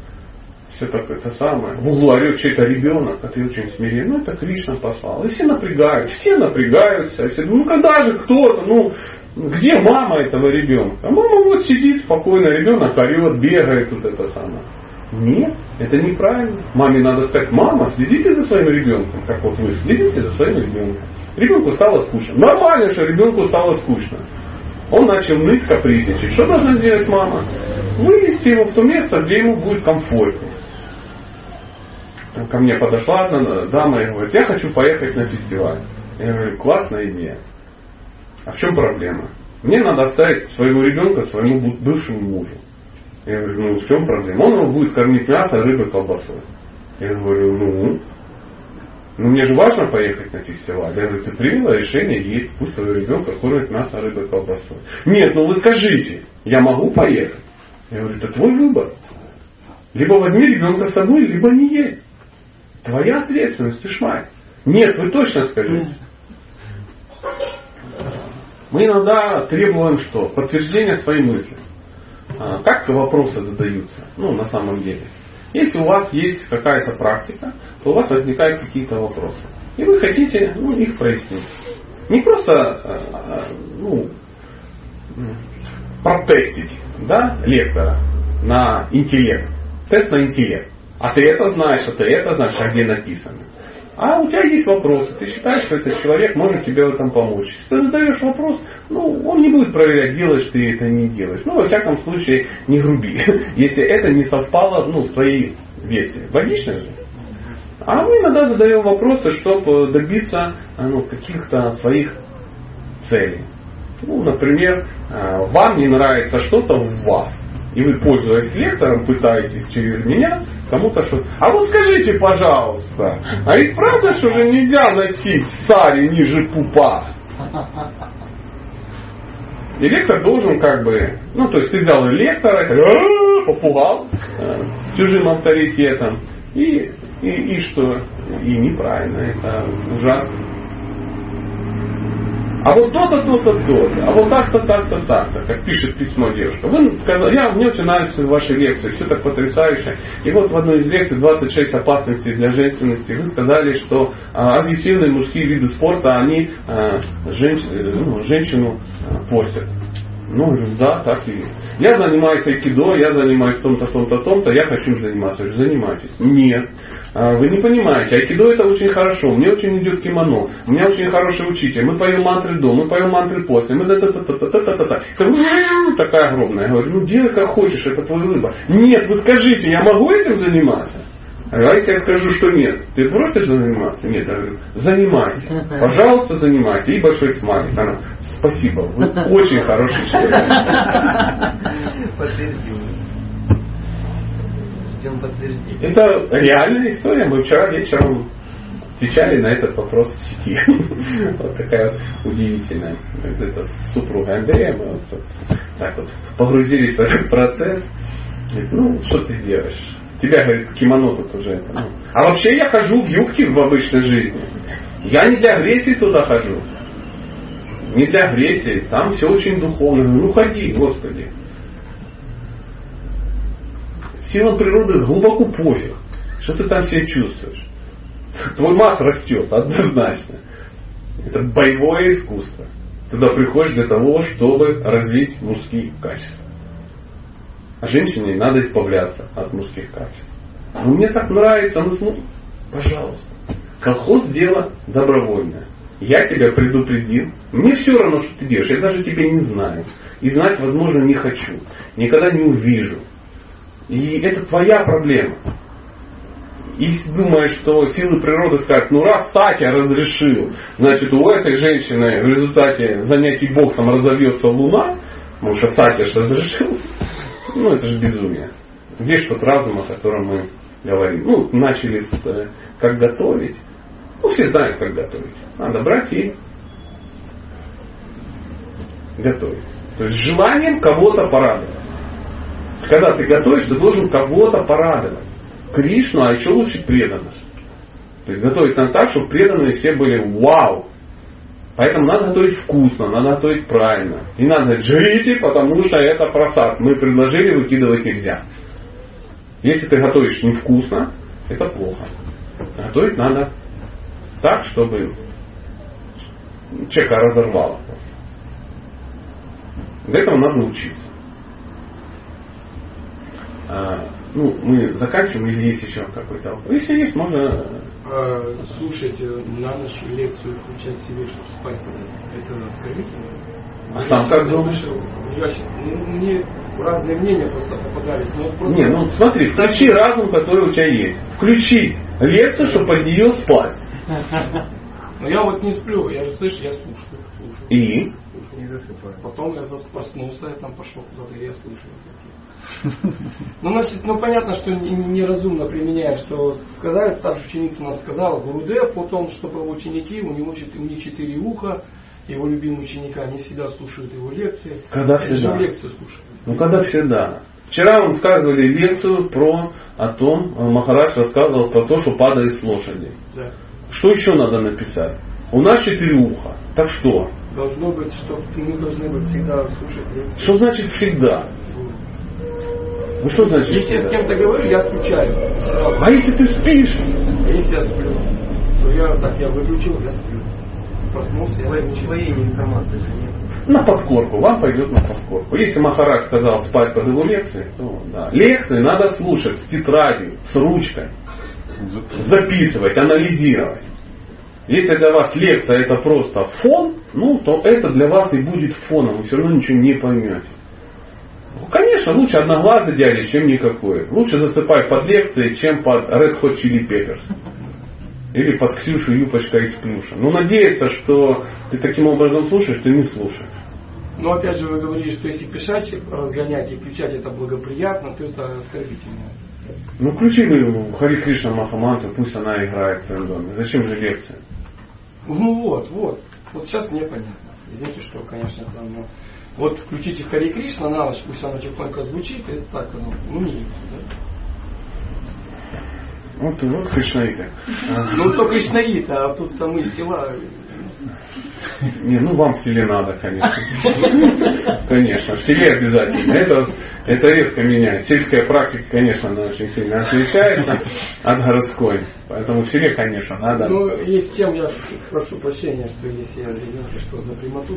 все так это самое. В углу орет чей-то ребенок, а ты очень смирен. Ну, это Кришна послал. И все напрягают, все напрягаются. Все думают, ну, когда же кто-то, ну, где мама этого ребенка? Мама вот сидит спокойно, ребенок орет, бегает, тут это самое. Нет, это неправильно. Маме надо сказать, мама, следите за своим ребенком, как вот вы следите за своим ребенком. Ребенку стало скучно. Нормально, что ребенку стало скучно. Он начал ныть, капризничать. Что должна сделать мама? Вывести его в то место, где ему будет комфортно. Ко мне подошла одна дама и говорит, я хочу поехать на фестиваль. Я говорю, классная идея. А в чем проблема? Мне надо оставить своего ребенка своему бывшему мужу. Я говорю, ну в чем проблема? Он его будет кормить мясо, рыбой, колбасой. Я говорю, ну, ну мне же важно поехать на фестиваль. Я говорю, ты приняла решение, едь, пусть своего ребенка кормит мясо, рыбой, колбасой. Нет, ну вы скажите, я могу поехать? Я говорю, это твой выбор. Либо возьми ребенка с собой, либо не едь. Твоя ответственность, мать. Нет, вы точно скажите. Мы иногда требуем что? Подтверждения своей мысли. А, как вопросы задаются? Ну, на самом деле. Если у вас есть какая-то практика, то у вас возникают какие-то вопросы. И вы хотите ну, их прояснить. Не просто а, а, ну, протестить да, лектора на интеллект. Тест на интеллект. А ты это знаешь, а ты это знаешь, а где написано. А у тебя есть вопросы. Ты считаешь, что этот человек может тебе в этом помочь. Если ты задаешь вопрос, ну, он не будет проверять, делаешь ты это или не делаешь. Ну, во всяком случае, не груби. Если это не совпало ну, с твоей версией. Логично же? А мы иногда задаем вопросы, чтобы добиться ну, каких-то своих целей. Ну, например, э, вам не нравится что-то в вас. И вы, пользуясь лектором, пытаетесь через меня кому-то что А вот скажите, пожалуйста, а ведь правда, что же нельзя носить сари ниже пупа? И лектор должен как бы, ну то есть ты взял лектора, попугал э, чужим авторитетом, и, и, и что? И неправильно, это ужасно. А вот то-то, то-то, то-то. А вот так-то, так-то, так-то. Как пишет письмо девушка. Вы сказали, я, мне очень нравятся ваши лекции, все так потрясающе. И вот в одной из лекций 26 опасностей для женственности вы сказали, что а, объективные мужские виды спорта, они а, женщ, э, ну, женщину а, портят. Ну, говорю, да, так и есть. Я занимаюсь айкидо, я занимаюсь том-то, том-то, том-то, я хочу им заниматься. Я говорю, занимайтесь. Нет. А, вы не понимаете, айкидо это очень хорошо, мне очень идет кимоно, у меня очень хороший учитель, мы поем мантры до, мы поем мантры после, мы та та та та та та та та такая огромная. Я говорю, ну делай как хочешь, это твой выбор. Нет, вы скажите, я могу этим заниматься? А если я скажу, что нет, ты бросишь заниматься? Нет, я говорю, занимайся. Пожалуйста, занимайся. И большой смайлик. Она, спасибо, вы очень хороший человек. Это реальная история. Мы вчера вечером отвечали на этот вопрос в сети. Вот такая вот удивительная. Это с супругой Андрея мы вот так вот погрузились в этот процесс. Ну, что ты сделаешь? Тебя, говорит, кимоно тут уже это. Ну. А вообще я хожу в юбке в обычной жизни. Я не для агрессии туда хожу. Не для агрессии. Там все очень духовно. Ну ходи, Господи. Силам природы глубоко пофиг. Что ты там себя чувствуешь? Твой масс растет, однозначно. Это боевое искусство. Туда приходишь для того, чтобы развить мужские качества. А женщине надо избавляться от мужских качеств. Ну, мне так нравится, ну смотри, пожалуйста. Колхоз дело добровольное. Я тебя предупредил. Мне все равно, что ты делаешь. Я даже тебя не знаю. И знать, возможно, не хочу. Никогда не увижу. И это твоя проблема. И думаешь, что силы природы скажут, ну раз Сатя разрешил, значит у этой женщины в результате занятий боксом разовьется луна, потому что Сатя разрешил. Ну это же безумие. Где же тот разум, о котором мы говорим? Ну, начали с э, как готовить. Ну, все знают, как готовить. Надо брать и готовить. То есть желанием кого-то порадовать. Когда ты готовишь, ты должен кого-то порадовать. Кришну, а еще лучше преданность. То есть готовить надо так, чтобы преданные все были вау. Поэтому надо готовить вкусно, надо готовить правильно. И надо говорить, жрите, потому что это просад. Мы предложили, выкидывать нельзя. Если ты готовишь невкусно, это плохо. Готовить надо так, чтобы человека разорвало. Для этого надо учиться. А, ну, мы заканчиваем или есть еще какой-то вопрос? Если есть, можно... А, слушать э, на ночь лекцию, включать себе, чтобы спать. Это оскорбительно? А сам как думаешь? Я, ну, мне разные мнения просто попадались. Но просто... Не, ну смотри, включи разум, который у тебя есть. Включи лекцию, чтобы под нее спать. Но я вот не сплю, я же слышу, я слушаю. слушаю. И? Не засыпаю. Потом я проснулся, я там пошел куда-то, и я слушаю. Ну, значит, ну понятно, что не- не- неразумно применяя, что сказать, старшая ученица нам сказала, Гурудев о том, что его ученики, у него них четыре уха, его любимые ученики, они всегда слушают его лекции. Когда всегда. лекцию слушают. Ну, когда всегда. Вчера вам сказывали лекцию про о том, э, Махарадж рассказывал про то, что падает с лошади. Да. Что еще надо написать? У нас четыре уха. Так что? Должно быть, что мы должны быть всегда слушать лекции. Что значит всегда? Ну что значит Если я с кем-то говорю, я отключаю. Сразу. А если ты спишь? А если я сплю, то я так, я выключил, я сплю. Проснулся, я своей информации же нет. На подкорку. Вам пойдет на подкорку. Если Махарадж сказал спать под его лекции, то да. Лекции надо слушать с тетрадью, с ручкой. Записывать, анализировать. Если для вас лекция это просто фон, ну, то это для вас и будет фоном, вы все равно ничего не поймете. Ну, конечно, лучше одноглазый дядя, чем никакой. Лучше засыпать под лекцией, чем под Red Hot Chili Peppers. Или под Ксюшу юбочка из плюша. Но надеяться, что ты таким образом слушаешь, ты не слушаешь. Но опять же вы говорили, что если пешать, разгонять и включать это благоприятно, то это оскорбительно. Ну включи ну, Хари Кришна Махаманту, пусть она играет в твоем доме. Зачем же лекция? Ну вот, вот. Вот сейчас мне понятно. Извините, что, конечно, там, ну, вот включите Хари Кришна на ночь, пусть оно тихонько звучит, это так, ну, ну не да? Вот, вот Кришнаиты. А, Ну, то Кришнаит, а тут там мы села. Не, ну вам в селе надо, конечно. Конечно, в селе обязательно. Это, это резко меняет. Сельская практика, конечно, она очень сильно отличается от городской. Поэтому в селе, конечно, надо. Ну, есть тем, я прошу прощения, что если я, извините, что за прямоту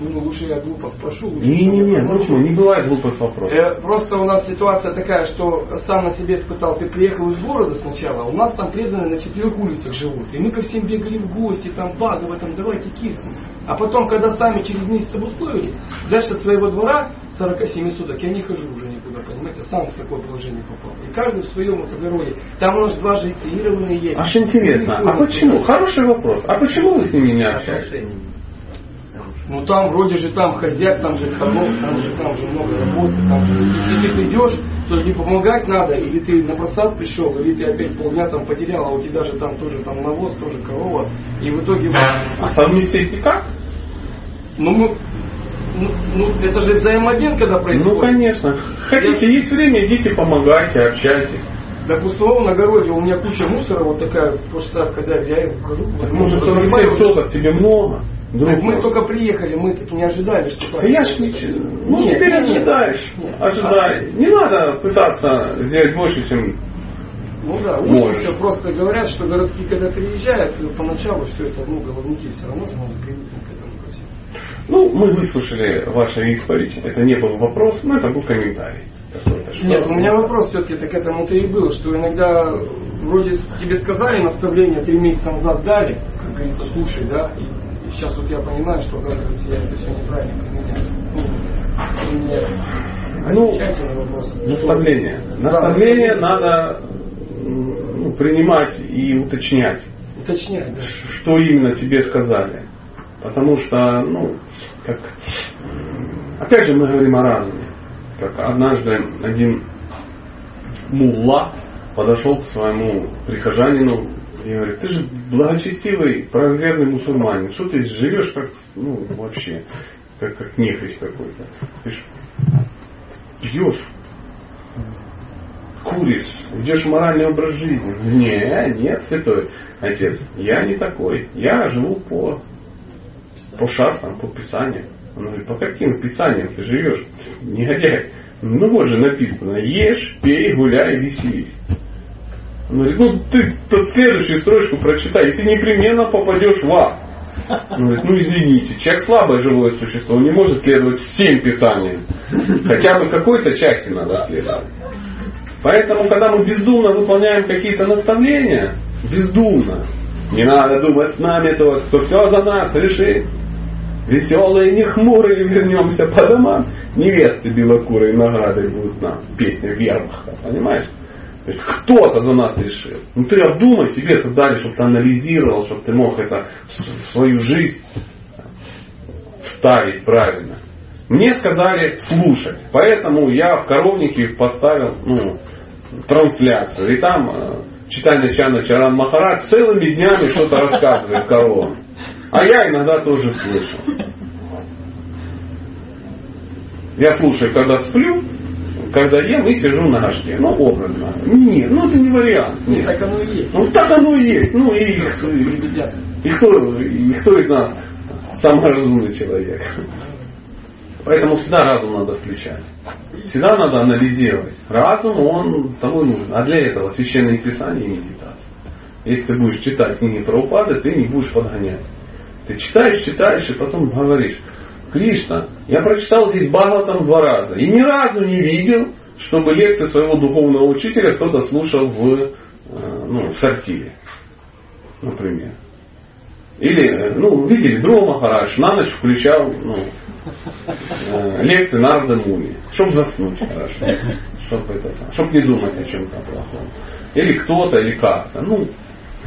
ну, лучше я глупо спрошу. лучше, Не-не-не, чтобы я друг мой, не бывает глупых вопросов. Э, Просто у нас ситуация такая, что сам на себе испытал, ты приехал из города сначала, у нас там преданные на четырех улицах живут. И мы ко всем бегали в гости, там Бхагава, там давайте кирту. А потом, когда сами через месяц обусловились, дальше своего двора 47 суток я не хожу уже никуда, понимаете, сам в такое положение попал. И каждый в своем вот огороде. Там у нас два же инициированные есть. Аж интересно, а почему? Хороший вопрос. А почему вы с ними не общаетесь? Ну там вроде же там хозяин, там же коров, там же там же много работы, там же ты придешь, что или помогать надо, или ты на посад пришел, или ты опять полдня там потерял, а у тебя же там тоже там навоз, тоже корова, и в итоге... А совместить никак? Ну, мы, ну, ну, это же взаимообмен, когда происходит. Ну, конечно. Хотите, есть время, идите, помогайте, общайтесь. Допустим, на огороде у меня куча мусора, вот такая, просто хозяин, я им хожу. Так может понимаю, 47 вот- соток тебе много? Друг Так мы только приехали, мы так не ожидали, что ж ничего. Ну Нет, теперь нет, ожидаешь. Нет. Ожидай. Не надо пытаться сделать больше, чем Ну да, учимся, просто говорят, что городские, когда приезжают, поначалу все это, ну, головники все равно же надо привыкнуть к этому ко всему. Ну, мы выслушали вашу исповедь. Это не был вопрос, но это был комментарий. Какой-то, Нет, у меня вопрос все-таки так к этому-то и был, что иногда вроде тебе сказали наставление три месяца назад дали, как говорится, слушай, да, и, и сейчас вот я понимаю, что оказывается я это все неправильно применяю. Ну, применяю. Ну, Отвечайте на вопрос. Наставление. Да, Наставление надо ну, принимать и уточнять, Уточняй, да. что именно тебе сказали. Потому что, ну, как, опять же мы говорим о разуме. Как однажды один мулла подошел к своему прихожанину и говорит, ты же благочестивый, правоверный мусульманин, что ты живешь как, ну, вообще, как, как нехрист какой-то. Ты ж пьешь, куришь, ведешь моральный образ жизни. Не, нет, святой отец, я не такой. Я живу по, по шастам, по писаниям. Он говорит, по каким писаниям ты живешь, негодяй? Ну вот же написано, ешь, пей, гуляй, веселись. Он говорит, ну ты тут следующую строчку прочитай, и ты непременно попадешь в ад. Он говорит, ну извините, человек слабое живое существо, он не может следовать всем писаниям. Хотя бы какой-то части надо следовать. Поэтому, когда мы бездумно выполняем какие-то наставления, бездумно, не надо думать с нами тот, кто все за нас решит. Веселые, не хмурые, вернемся по домам. Невесты белокурые наградой будут нам. Песня Вермахта, понимаешь? Кто-то за нас решил. Ну ты обдумай, тебе это дали, чтобы ты анализировал, чтобы ты мог это в свою жизнь вставить правильно. Мне сказали слушать, поэтому я в коровнике поставил ну, трансляцию. И там э, читальня Чана Чаран Махарадж целыми днями что-то рассказывает коровам. А я иногда тоже слышу. Я слушаю, когда сплю, когда ем и сижу на горшке. Ну, образно. Нет, ну это не вариант. Нет. Так оно и есть. Ну так оно и есть. Ну и, и, и кто, и кто из нас самый разумный человек? Поэтому всегда разум надо включать. Всегда надо анализировать. Разум, он тому и нужен. А для этого священные писания и медитация. Если ты будешь читать книги про упады, ты не будешь подгонять. Ты читаешь, читаешь и потом говоришь, Кришна, я прочитал здесь Бхагаватам два раза и ни разу не видел, чтобы лекции своего духовного учителя кто-то слушал в, э, ну, в сортире, например. Или, э, ну, видели, Дрова Махарадж на ночь включал ну, э, лекции Нарда Муни, чтобы заснуть хорошо, чтобы это чтобы не думать о чем-то плохом. Или кто-то, или как-то. Ну,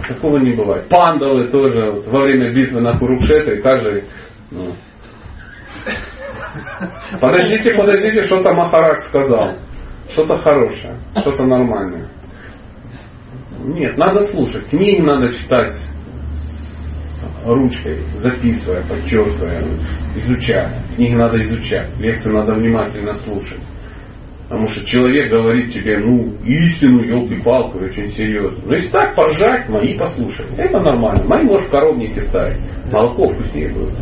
такого не бывает. Пандалы тоже вот, во время битвы на Курукшетре каждый ну, Подождите, подождите, что-то Махарадж сказал. Что-то хорошее, что-то нормальное. Нет, надо слушать. Книги надо читать ручкой, записывая, подчеркивая, изучая. Книги надо изучать, лекции надо внимательно слушать. Потому что человек говорит тебе, ну, истину, елки-палки, очень серьезно. Но если так поржать, мои послушай. Это нормально. Мои можешь в коровнике ставить. Молоко вкуснее будет.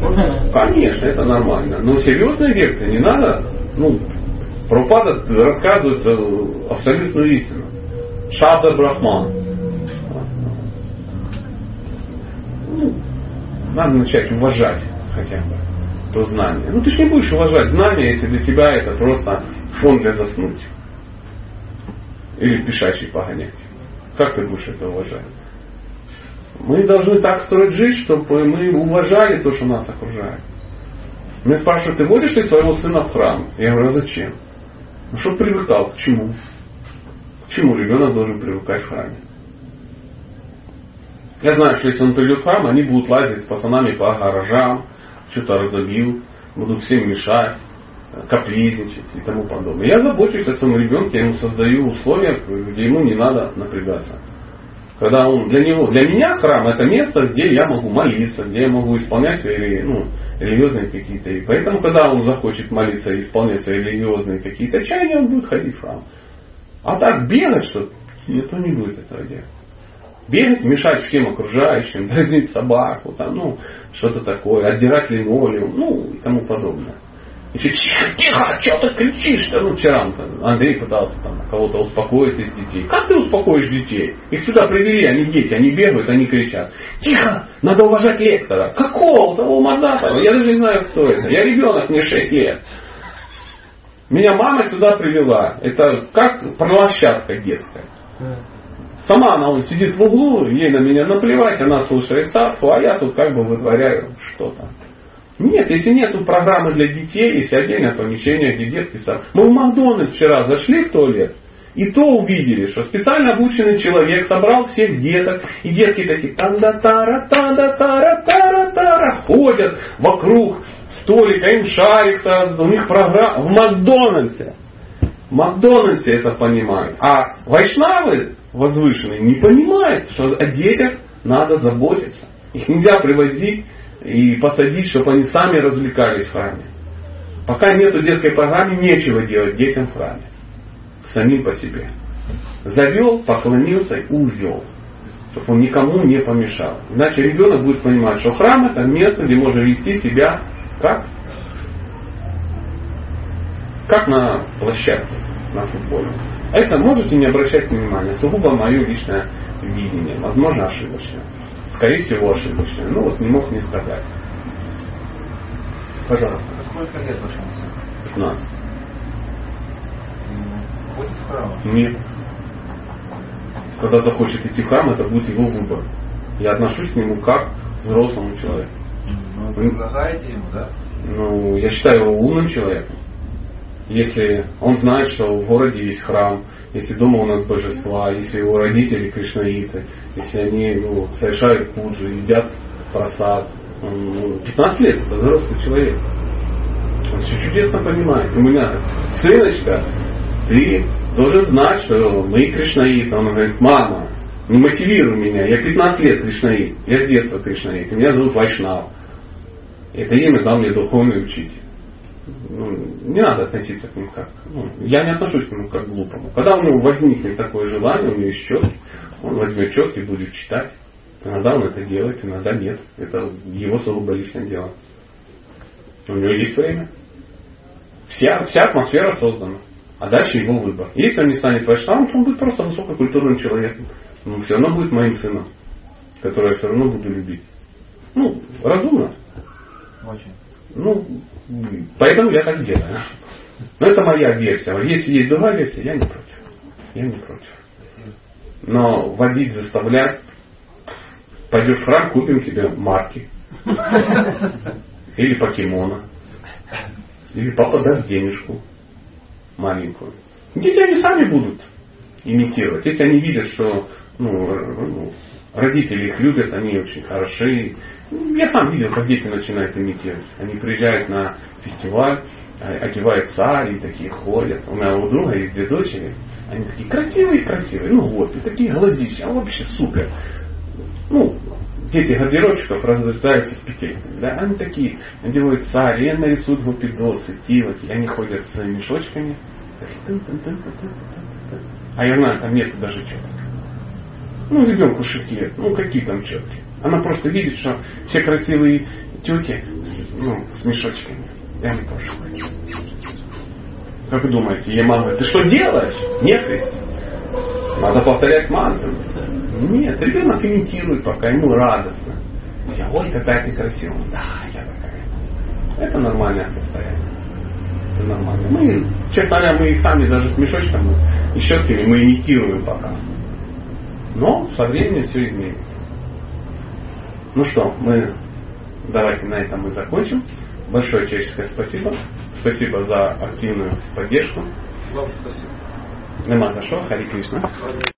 Конечно, это нормально. Но серьезные лекции не надо. Ну, Прабхупада рассказывает э, абсолютную истину. Шабда Брахман. Ну, надо начать уважать хотя бы то знание. Ну ты же не будешь уважать знания, если для тебя это просто фон для заснуть. Или пешачий погонять. Как ты будешь это уважать? Мы должны так строить жизнь, чтобы мы уважали то, что нас окружает. Меня спрашивают, ты водишь ли своего сына в храм? Я говорю, а зачем? Ну, чтобы привыкал. К чему? К чему ребенок должен привыкать в храме? Я знаю, что если он придет в храм, они будут лазить с пацанами по гаражам, что-то разобил, будут всем мешать. капризничать и тому подобное. Я забочусь о своем ребенке, я ему создаю условия, где ему не надо напрягаться. Когда он для него, для меня храм это место, где я могу молиться, где я могу исполнять свои ну, религиозные какие-то. И поэтому, когда он захочет молиться и исполнять свои религиозные какие-то чаяния, он будет ходить в храм. А так бегать, что никто не будет этого делать. Бегать, мешать всем окружающим, дразнить собаку, там, ну, что-то такое, отдирать линолеум, ну, и тому подобное. И все, тихо, тихо, что ты кричишь-то? Ну, вчера Андрей пытался там кого-то успокоить из детей. Как ты успокоишь детей? Их сюда привели, они дети, они бегают, они кричат. Тихо, надо уважать лектора. Какого? Того Мордатова? Я даже не знаю, кто это. Я ребенок, мне 6 лет. Меня мама сюда привела. Это как площадка детская. Сама она он сидит в углу, ей на меня наплевать, она слушает садху, а я тут как бы вытворяю что-то. Нет, если нет программы для детей, если отдельное помещение, где детский сад. Мы в Макдональдс вчера зашли в туалет, и то увидели, что специально обученный человек собрал всех деток, и детки такие танда тара танда тара тара тара ходят вокруг столика, им шарик сразу, у них программа в Макдональдсе. Макдональдсе это понимают. А вайшнавы возвышенные не понимают, что о детях надо заботиться. Их нельзя привозить и посадить, чтобы они сами развлекались в храме. Пока нету детской программы, нечего делать детям в храме. Самим по себе. Завел, поклонился и увел. Чтобы он никому не помешал. Иначе ребенок будет понимать, что храм это место, где можно вести себя как? Как на площадке, на футболе. Это можете не обращать внимания. Сугубо мое личное видение. Возможно, ошибочное. Скорее всего, ошибочное. Ну вот не мог не сказать. Пожалуйста. Сколько лет вашему сыну? 15. Ходит в храм? Нет. Когда захочет идти в храм, это будет его выбор. Я отношусь к нему как к взрослому человеку. Ну, вы предлагаете ему, да? Ну, я считаю его умным человеком. Если он знает, что в городе есть храм, если дома у нас божества, если его родители кришнаиты, если они ну, совершают пуджи, едят просад. Ну, 15 лет это взрослый человек. Он все чудесно понимает. У меня сыночка, ты должен знать, что мы кришнаиты. Он говорит, мама, не мотивируй меня, я 15 лет кришнаит, я с детства кришнаит, меня зовут Вайшнав. Это имя дал мне духовный учитель ну, не надо относиться к ним как. Ну, я не отношусь к нему как к глупому. Когда у него возникнет такое желание, у него есть четки, он возьмет четки и будет читать. Иногда он это делает, иногда нет. Это его сугубо личное дело. У него есть время. Вся, вся атмосфера создана. А дальше его выбор. Если он не станет вайшнавом, то он будет просто высококультурным человеком. Но все равно будет моим сыном, которого я все равно буду любить. Ну, разумно. Очень. Ну, поэтому я так делаю. Но это моя версия. Если есть другая версия, я не против. Я не против. Но водить, заставлять, пойдешь в храм, купим тебе марки. Или покемона. Или папа даст денежку маленькую. Дети они сами будут имитировать. Если они видят, что ну, ну, родители их любят, они очень хороши, я сам видел, как дети начинают имитировать. Они приезжают на фестиваль, э, одевают сари, такие ходят. У у друга есть две дочери. Они такие красивые-красивые. Ну вот, и такие глазища. А вообще супер. Ну, дети гардеробщиков рождаются с петель. Да? Они такие, одевают сари, и нарисуют гупидосы, тилоки. Они ходят с мешочками. А я знаю, там нету даже четок. Ну, ребенку 6 лет. Ну, какие там четки? Она просто видит, что все красивые тети ну, с мешочками. И она тоже хочет. Как вы думаете, ей мама ты что делаешь? Нет, Кристи. Надо повторять мантру. Нет, ребенок имитирует, пока ему радостно. Все, ой, какая ты красивая. Да, я такая. Это нормальное состояние. Это нормально. Мы, честно говоря, мы и сами даже с мешочками и щетками мы имитируем пока. Но со временем все изменится. Ну что, мы давайте на этом мы закончим. Большое человеческое спасибо. Спасибо за активную поддержку. Вам спасибо. Нема за что, Хари Кришна.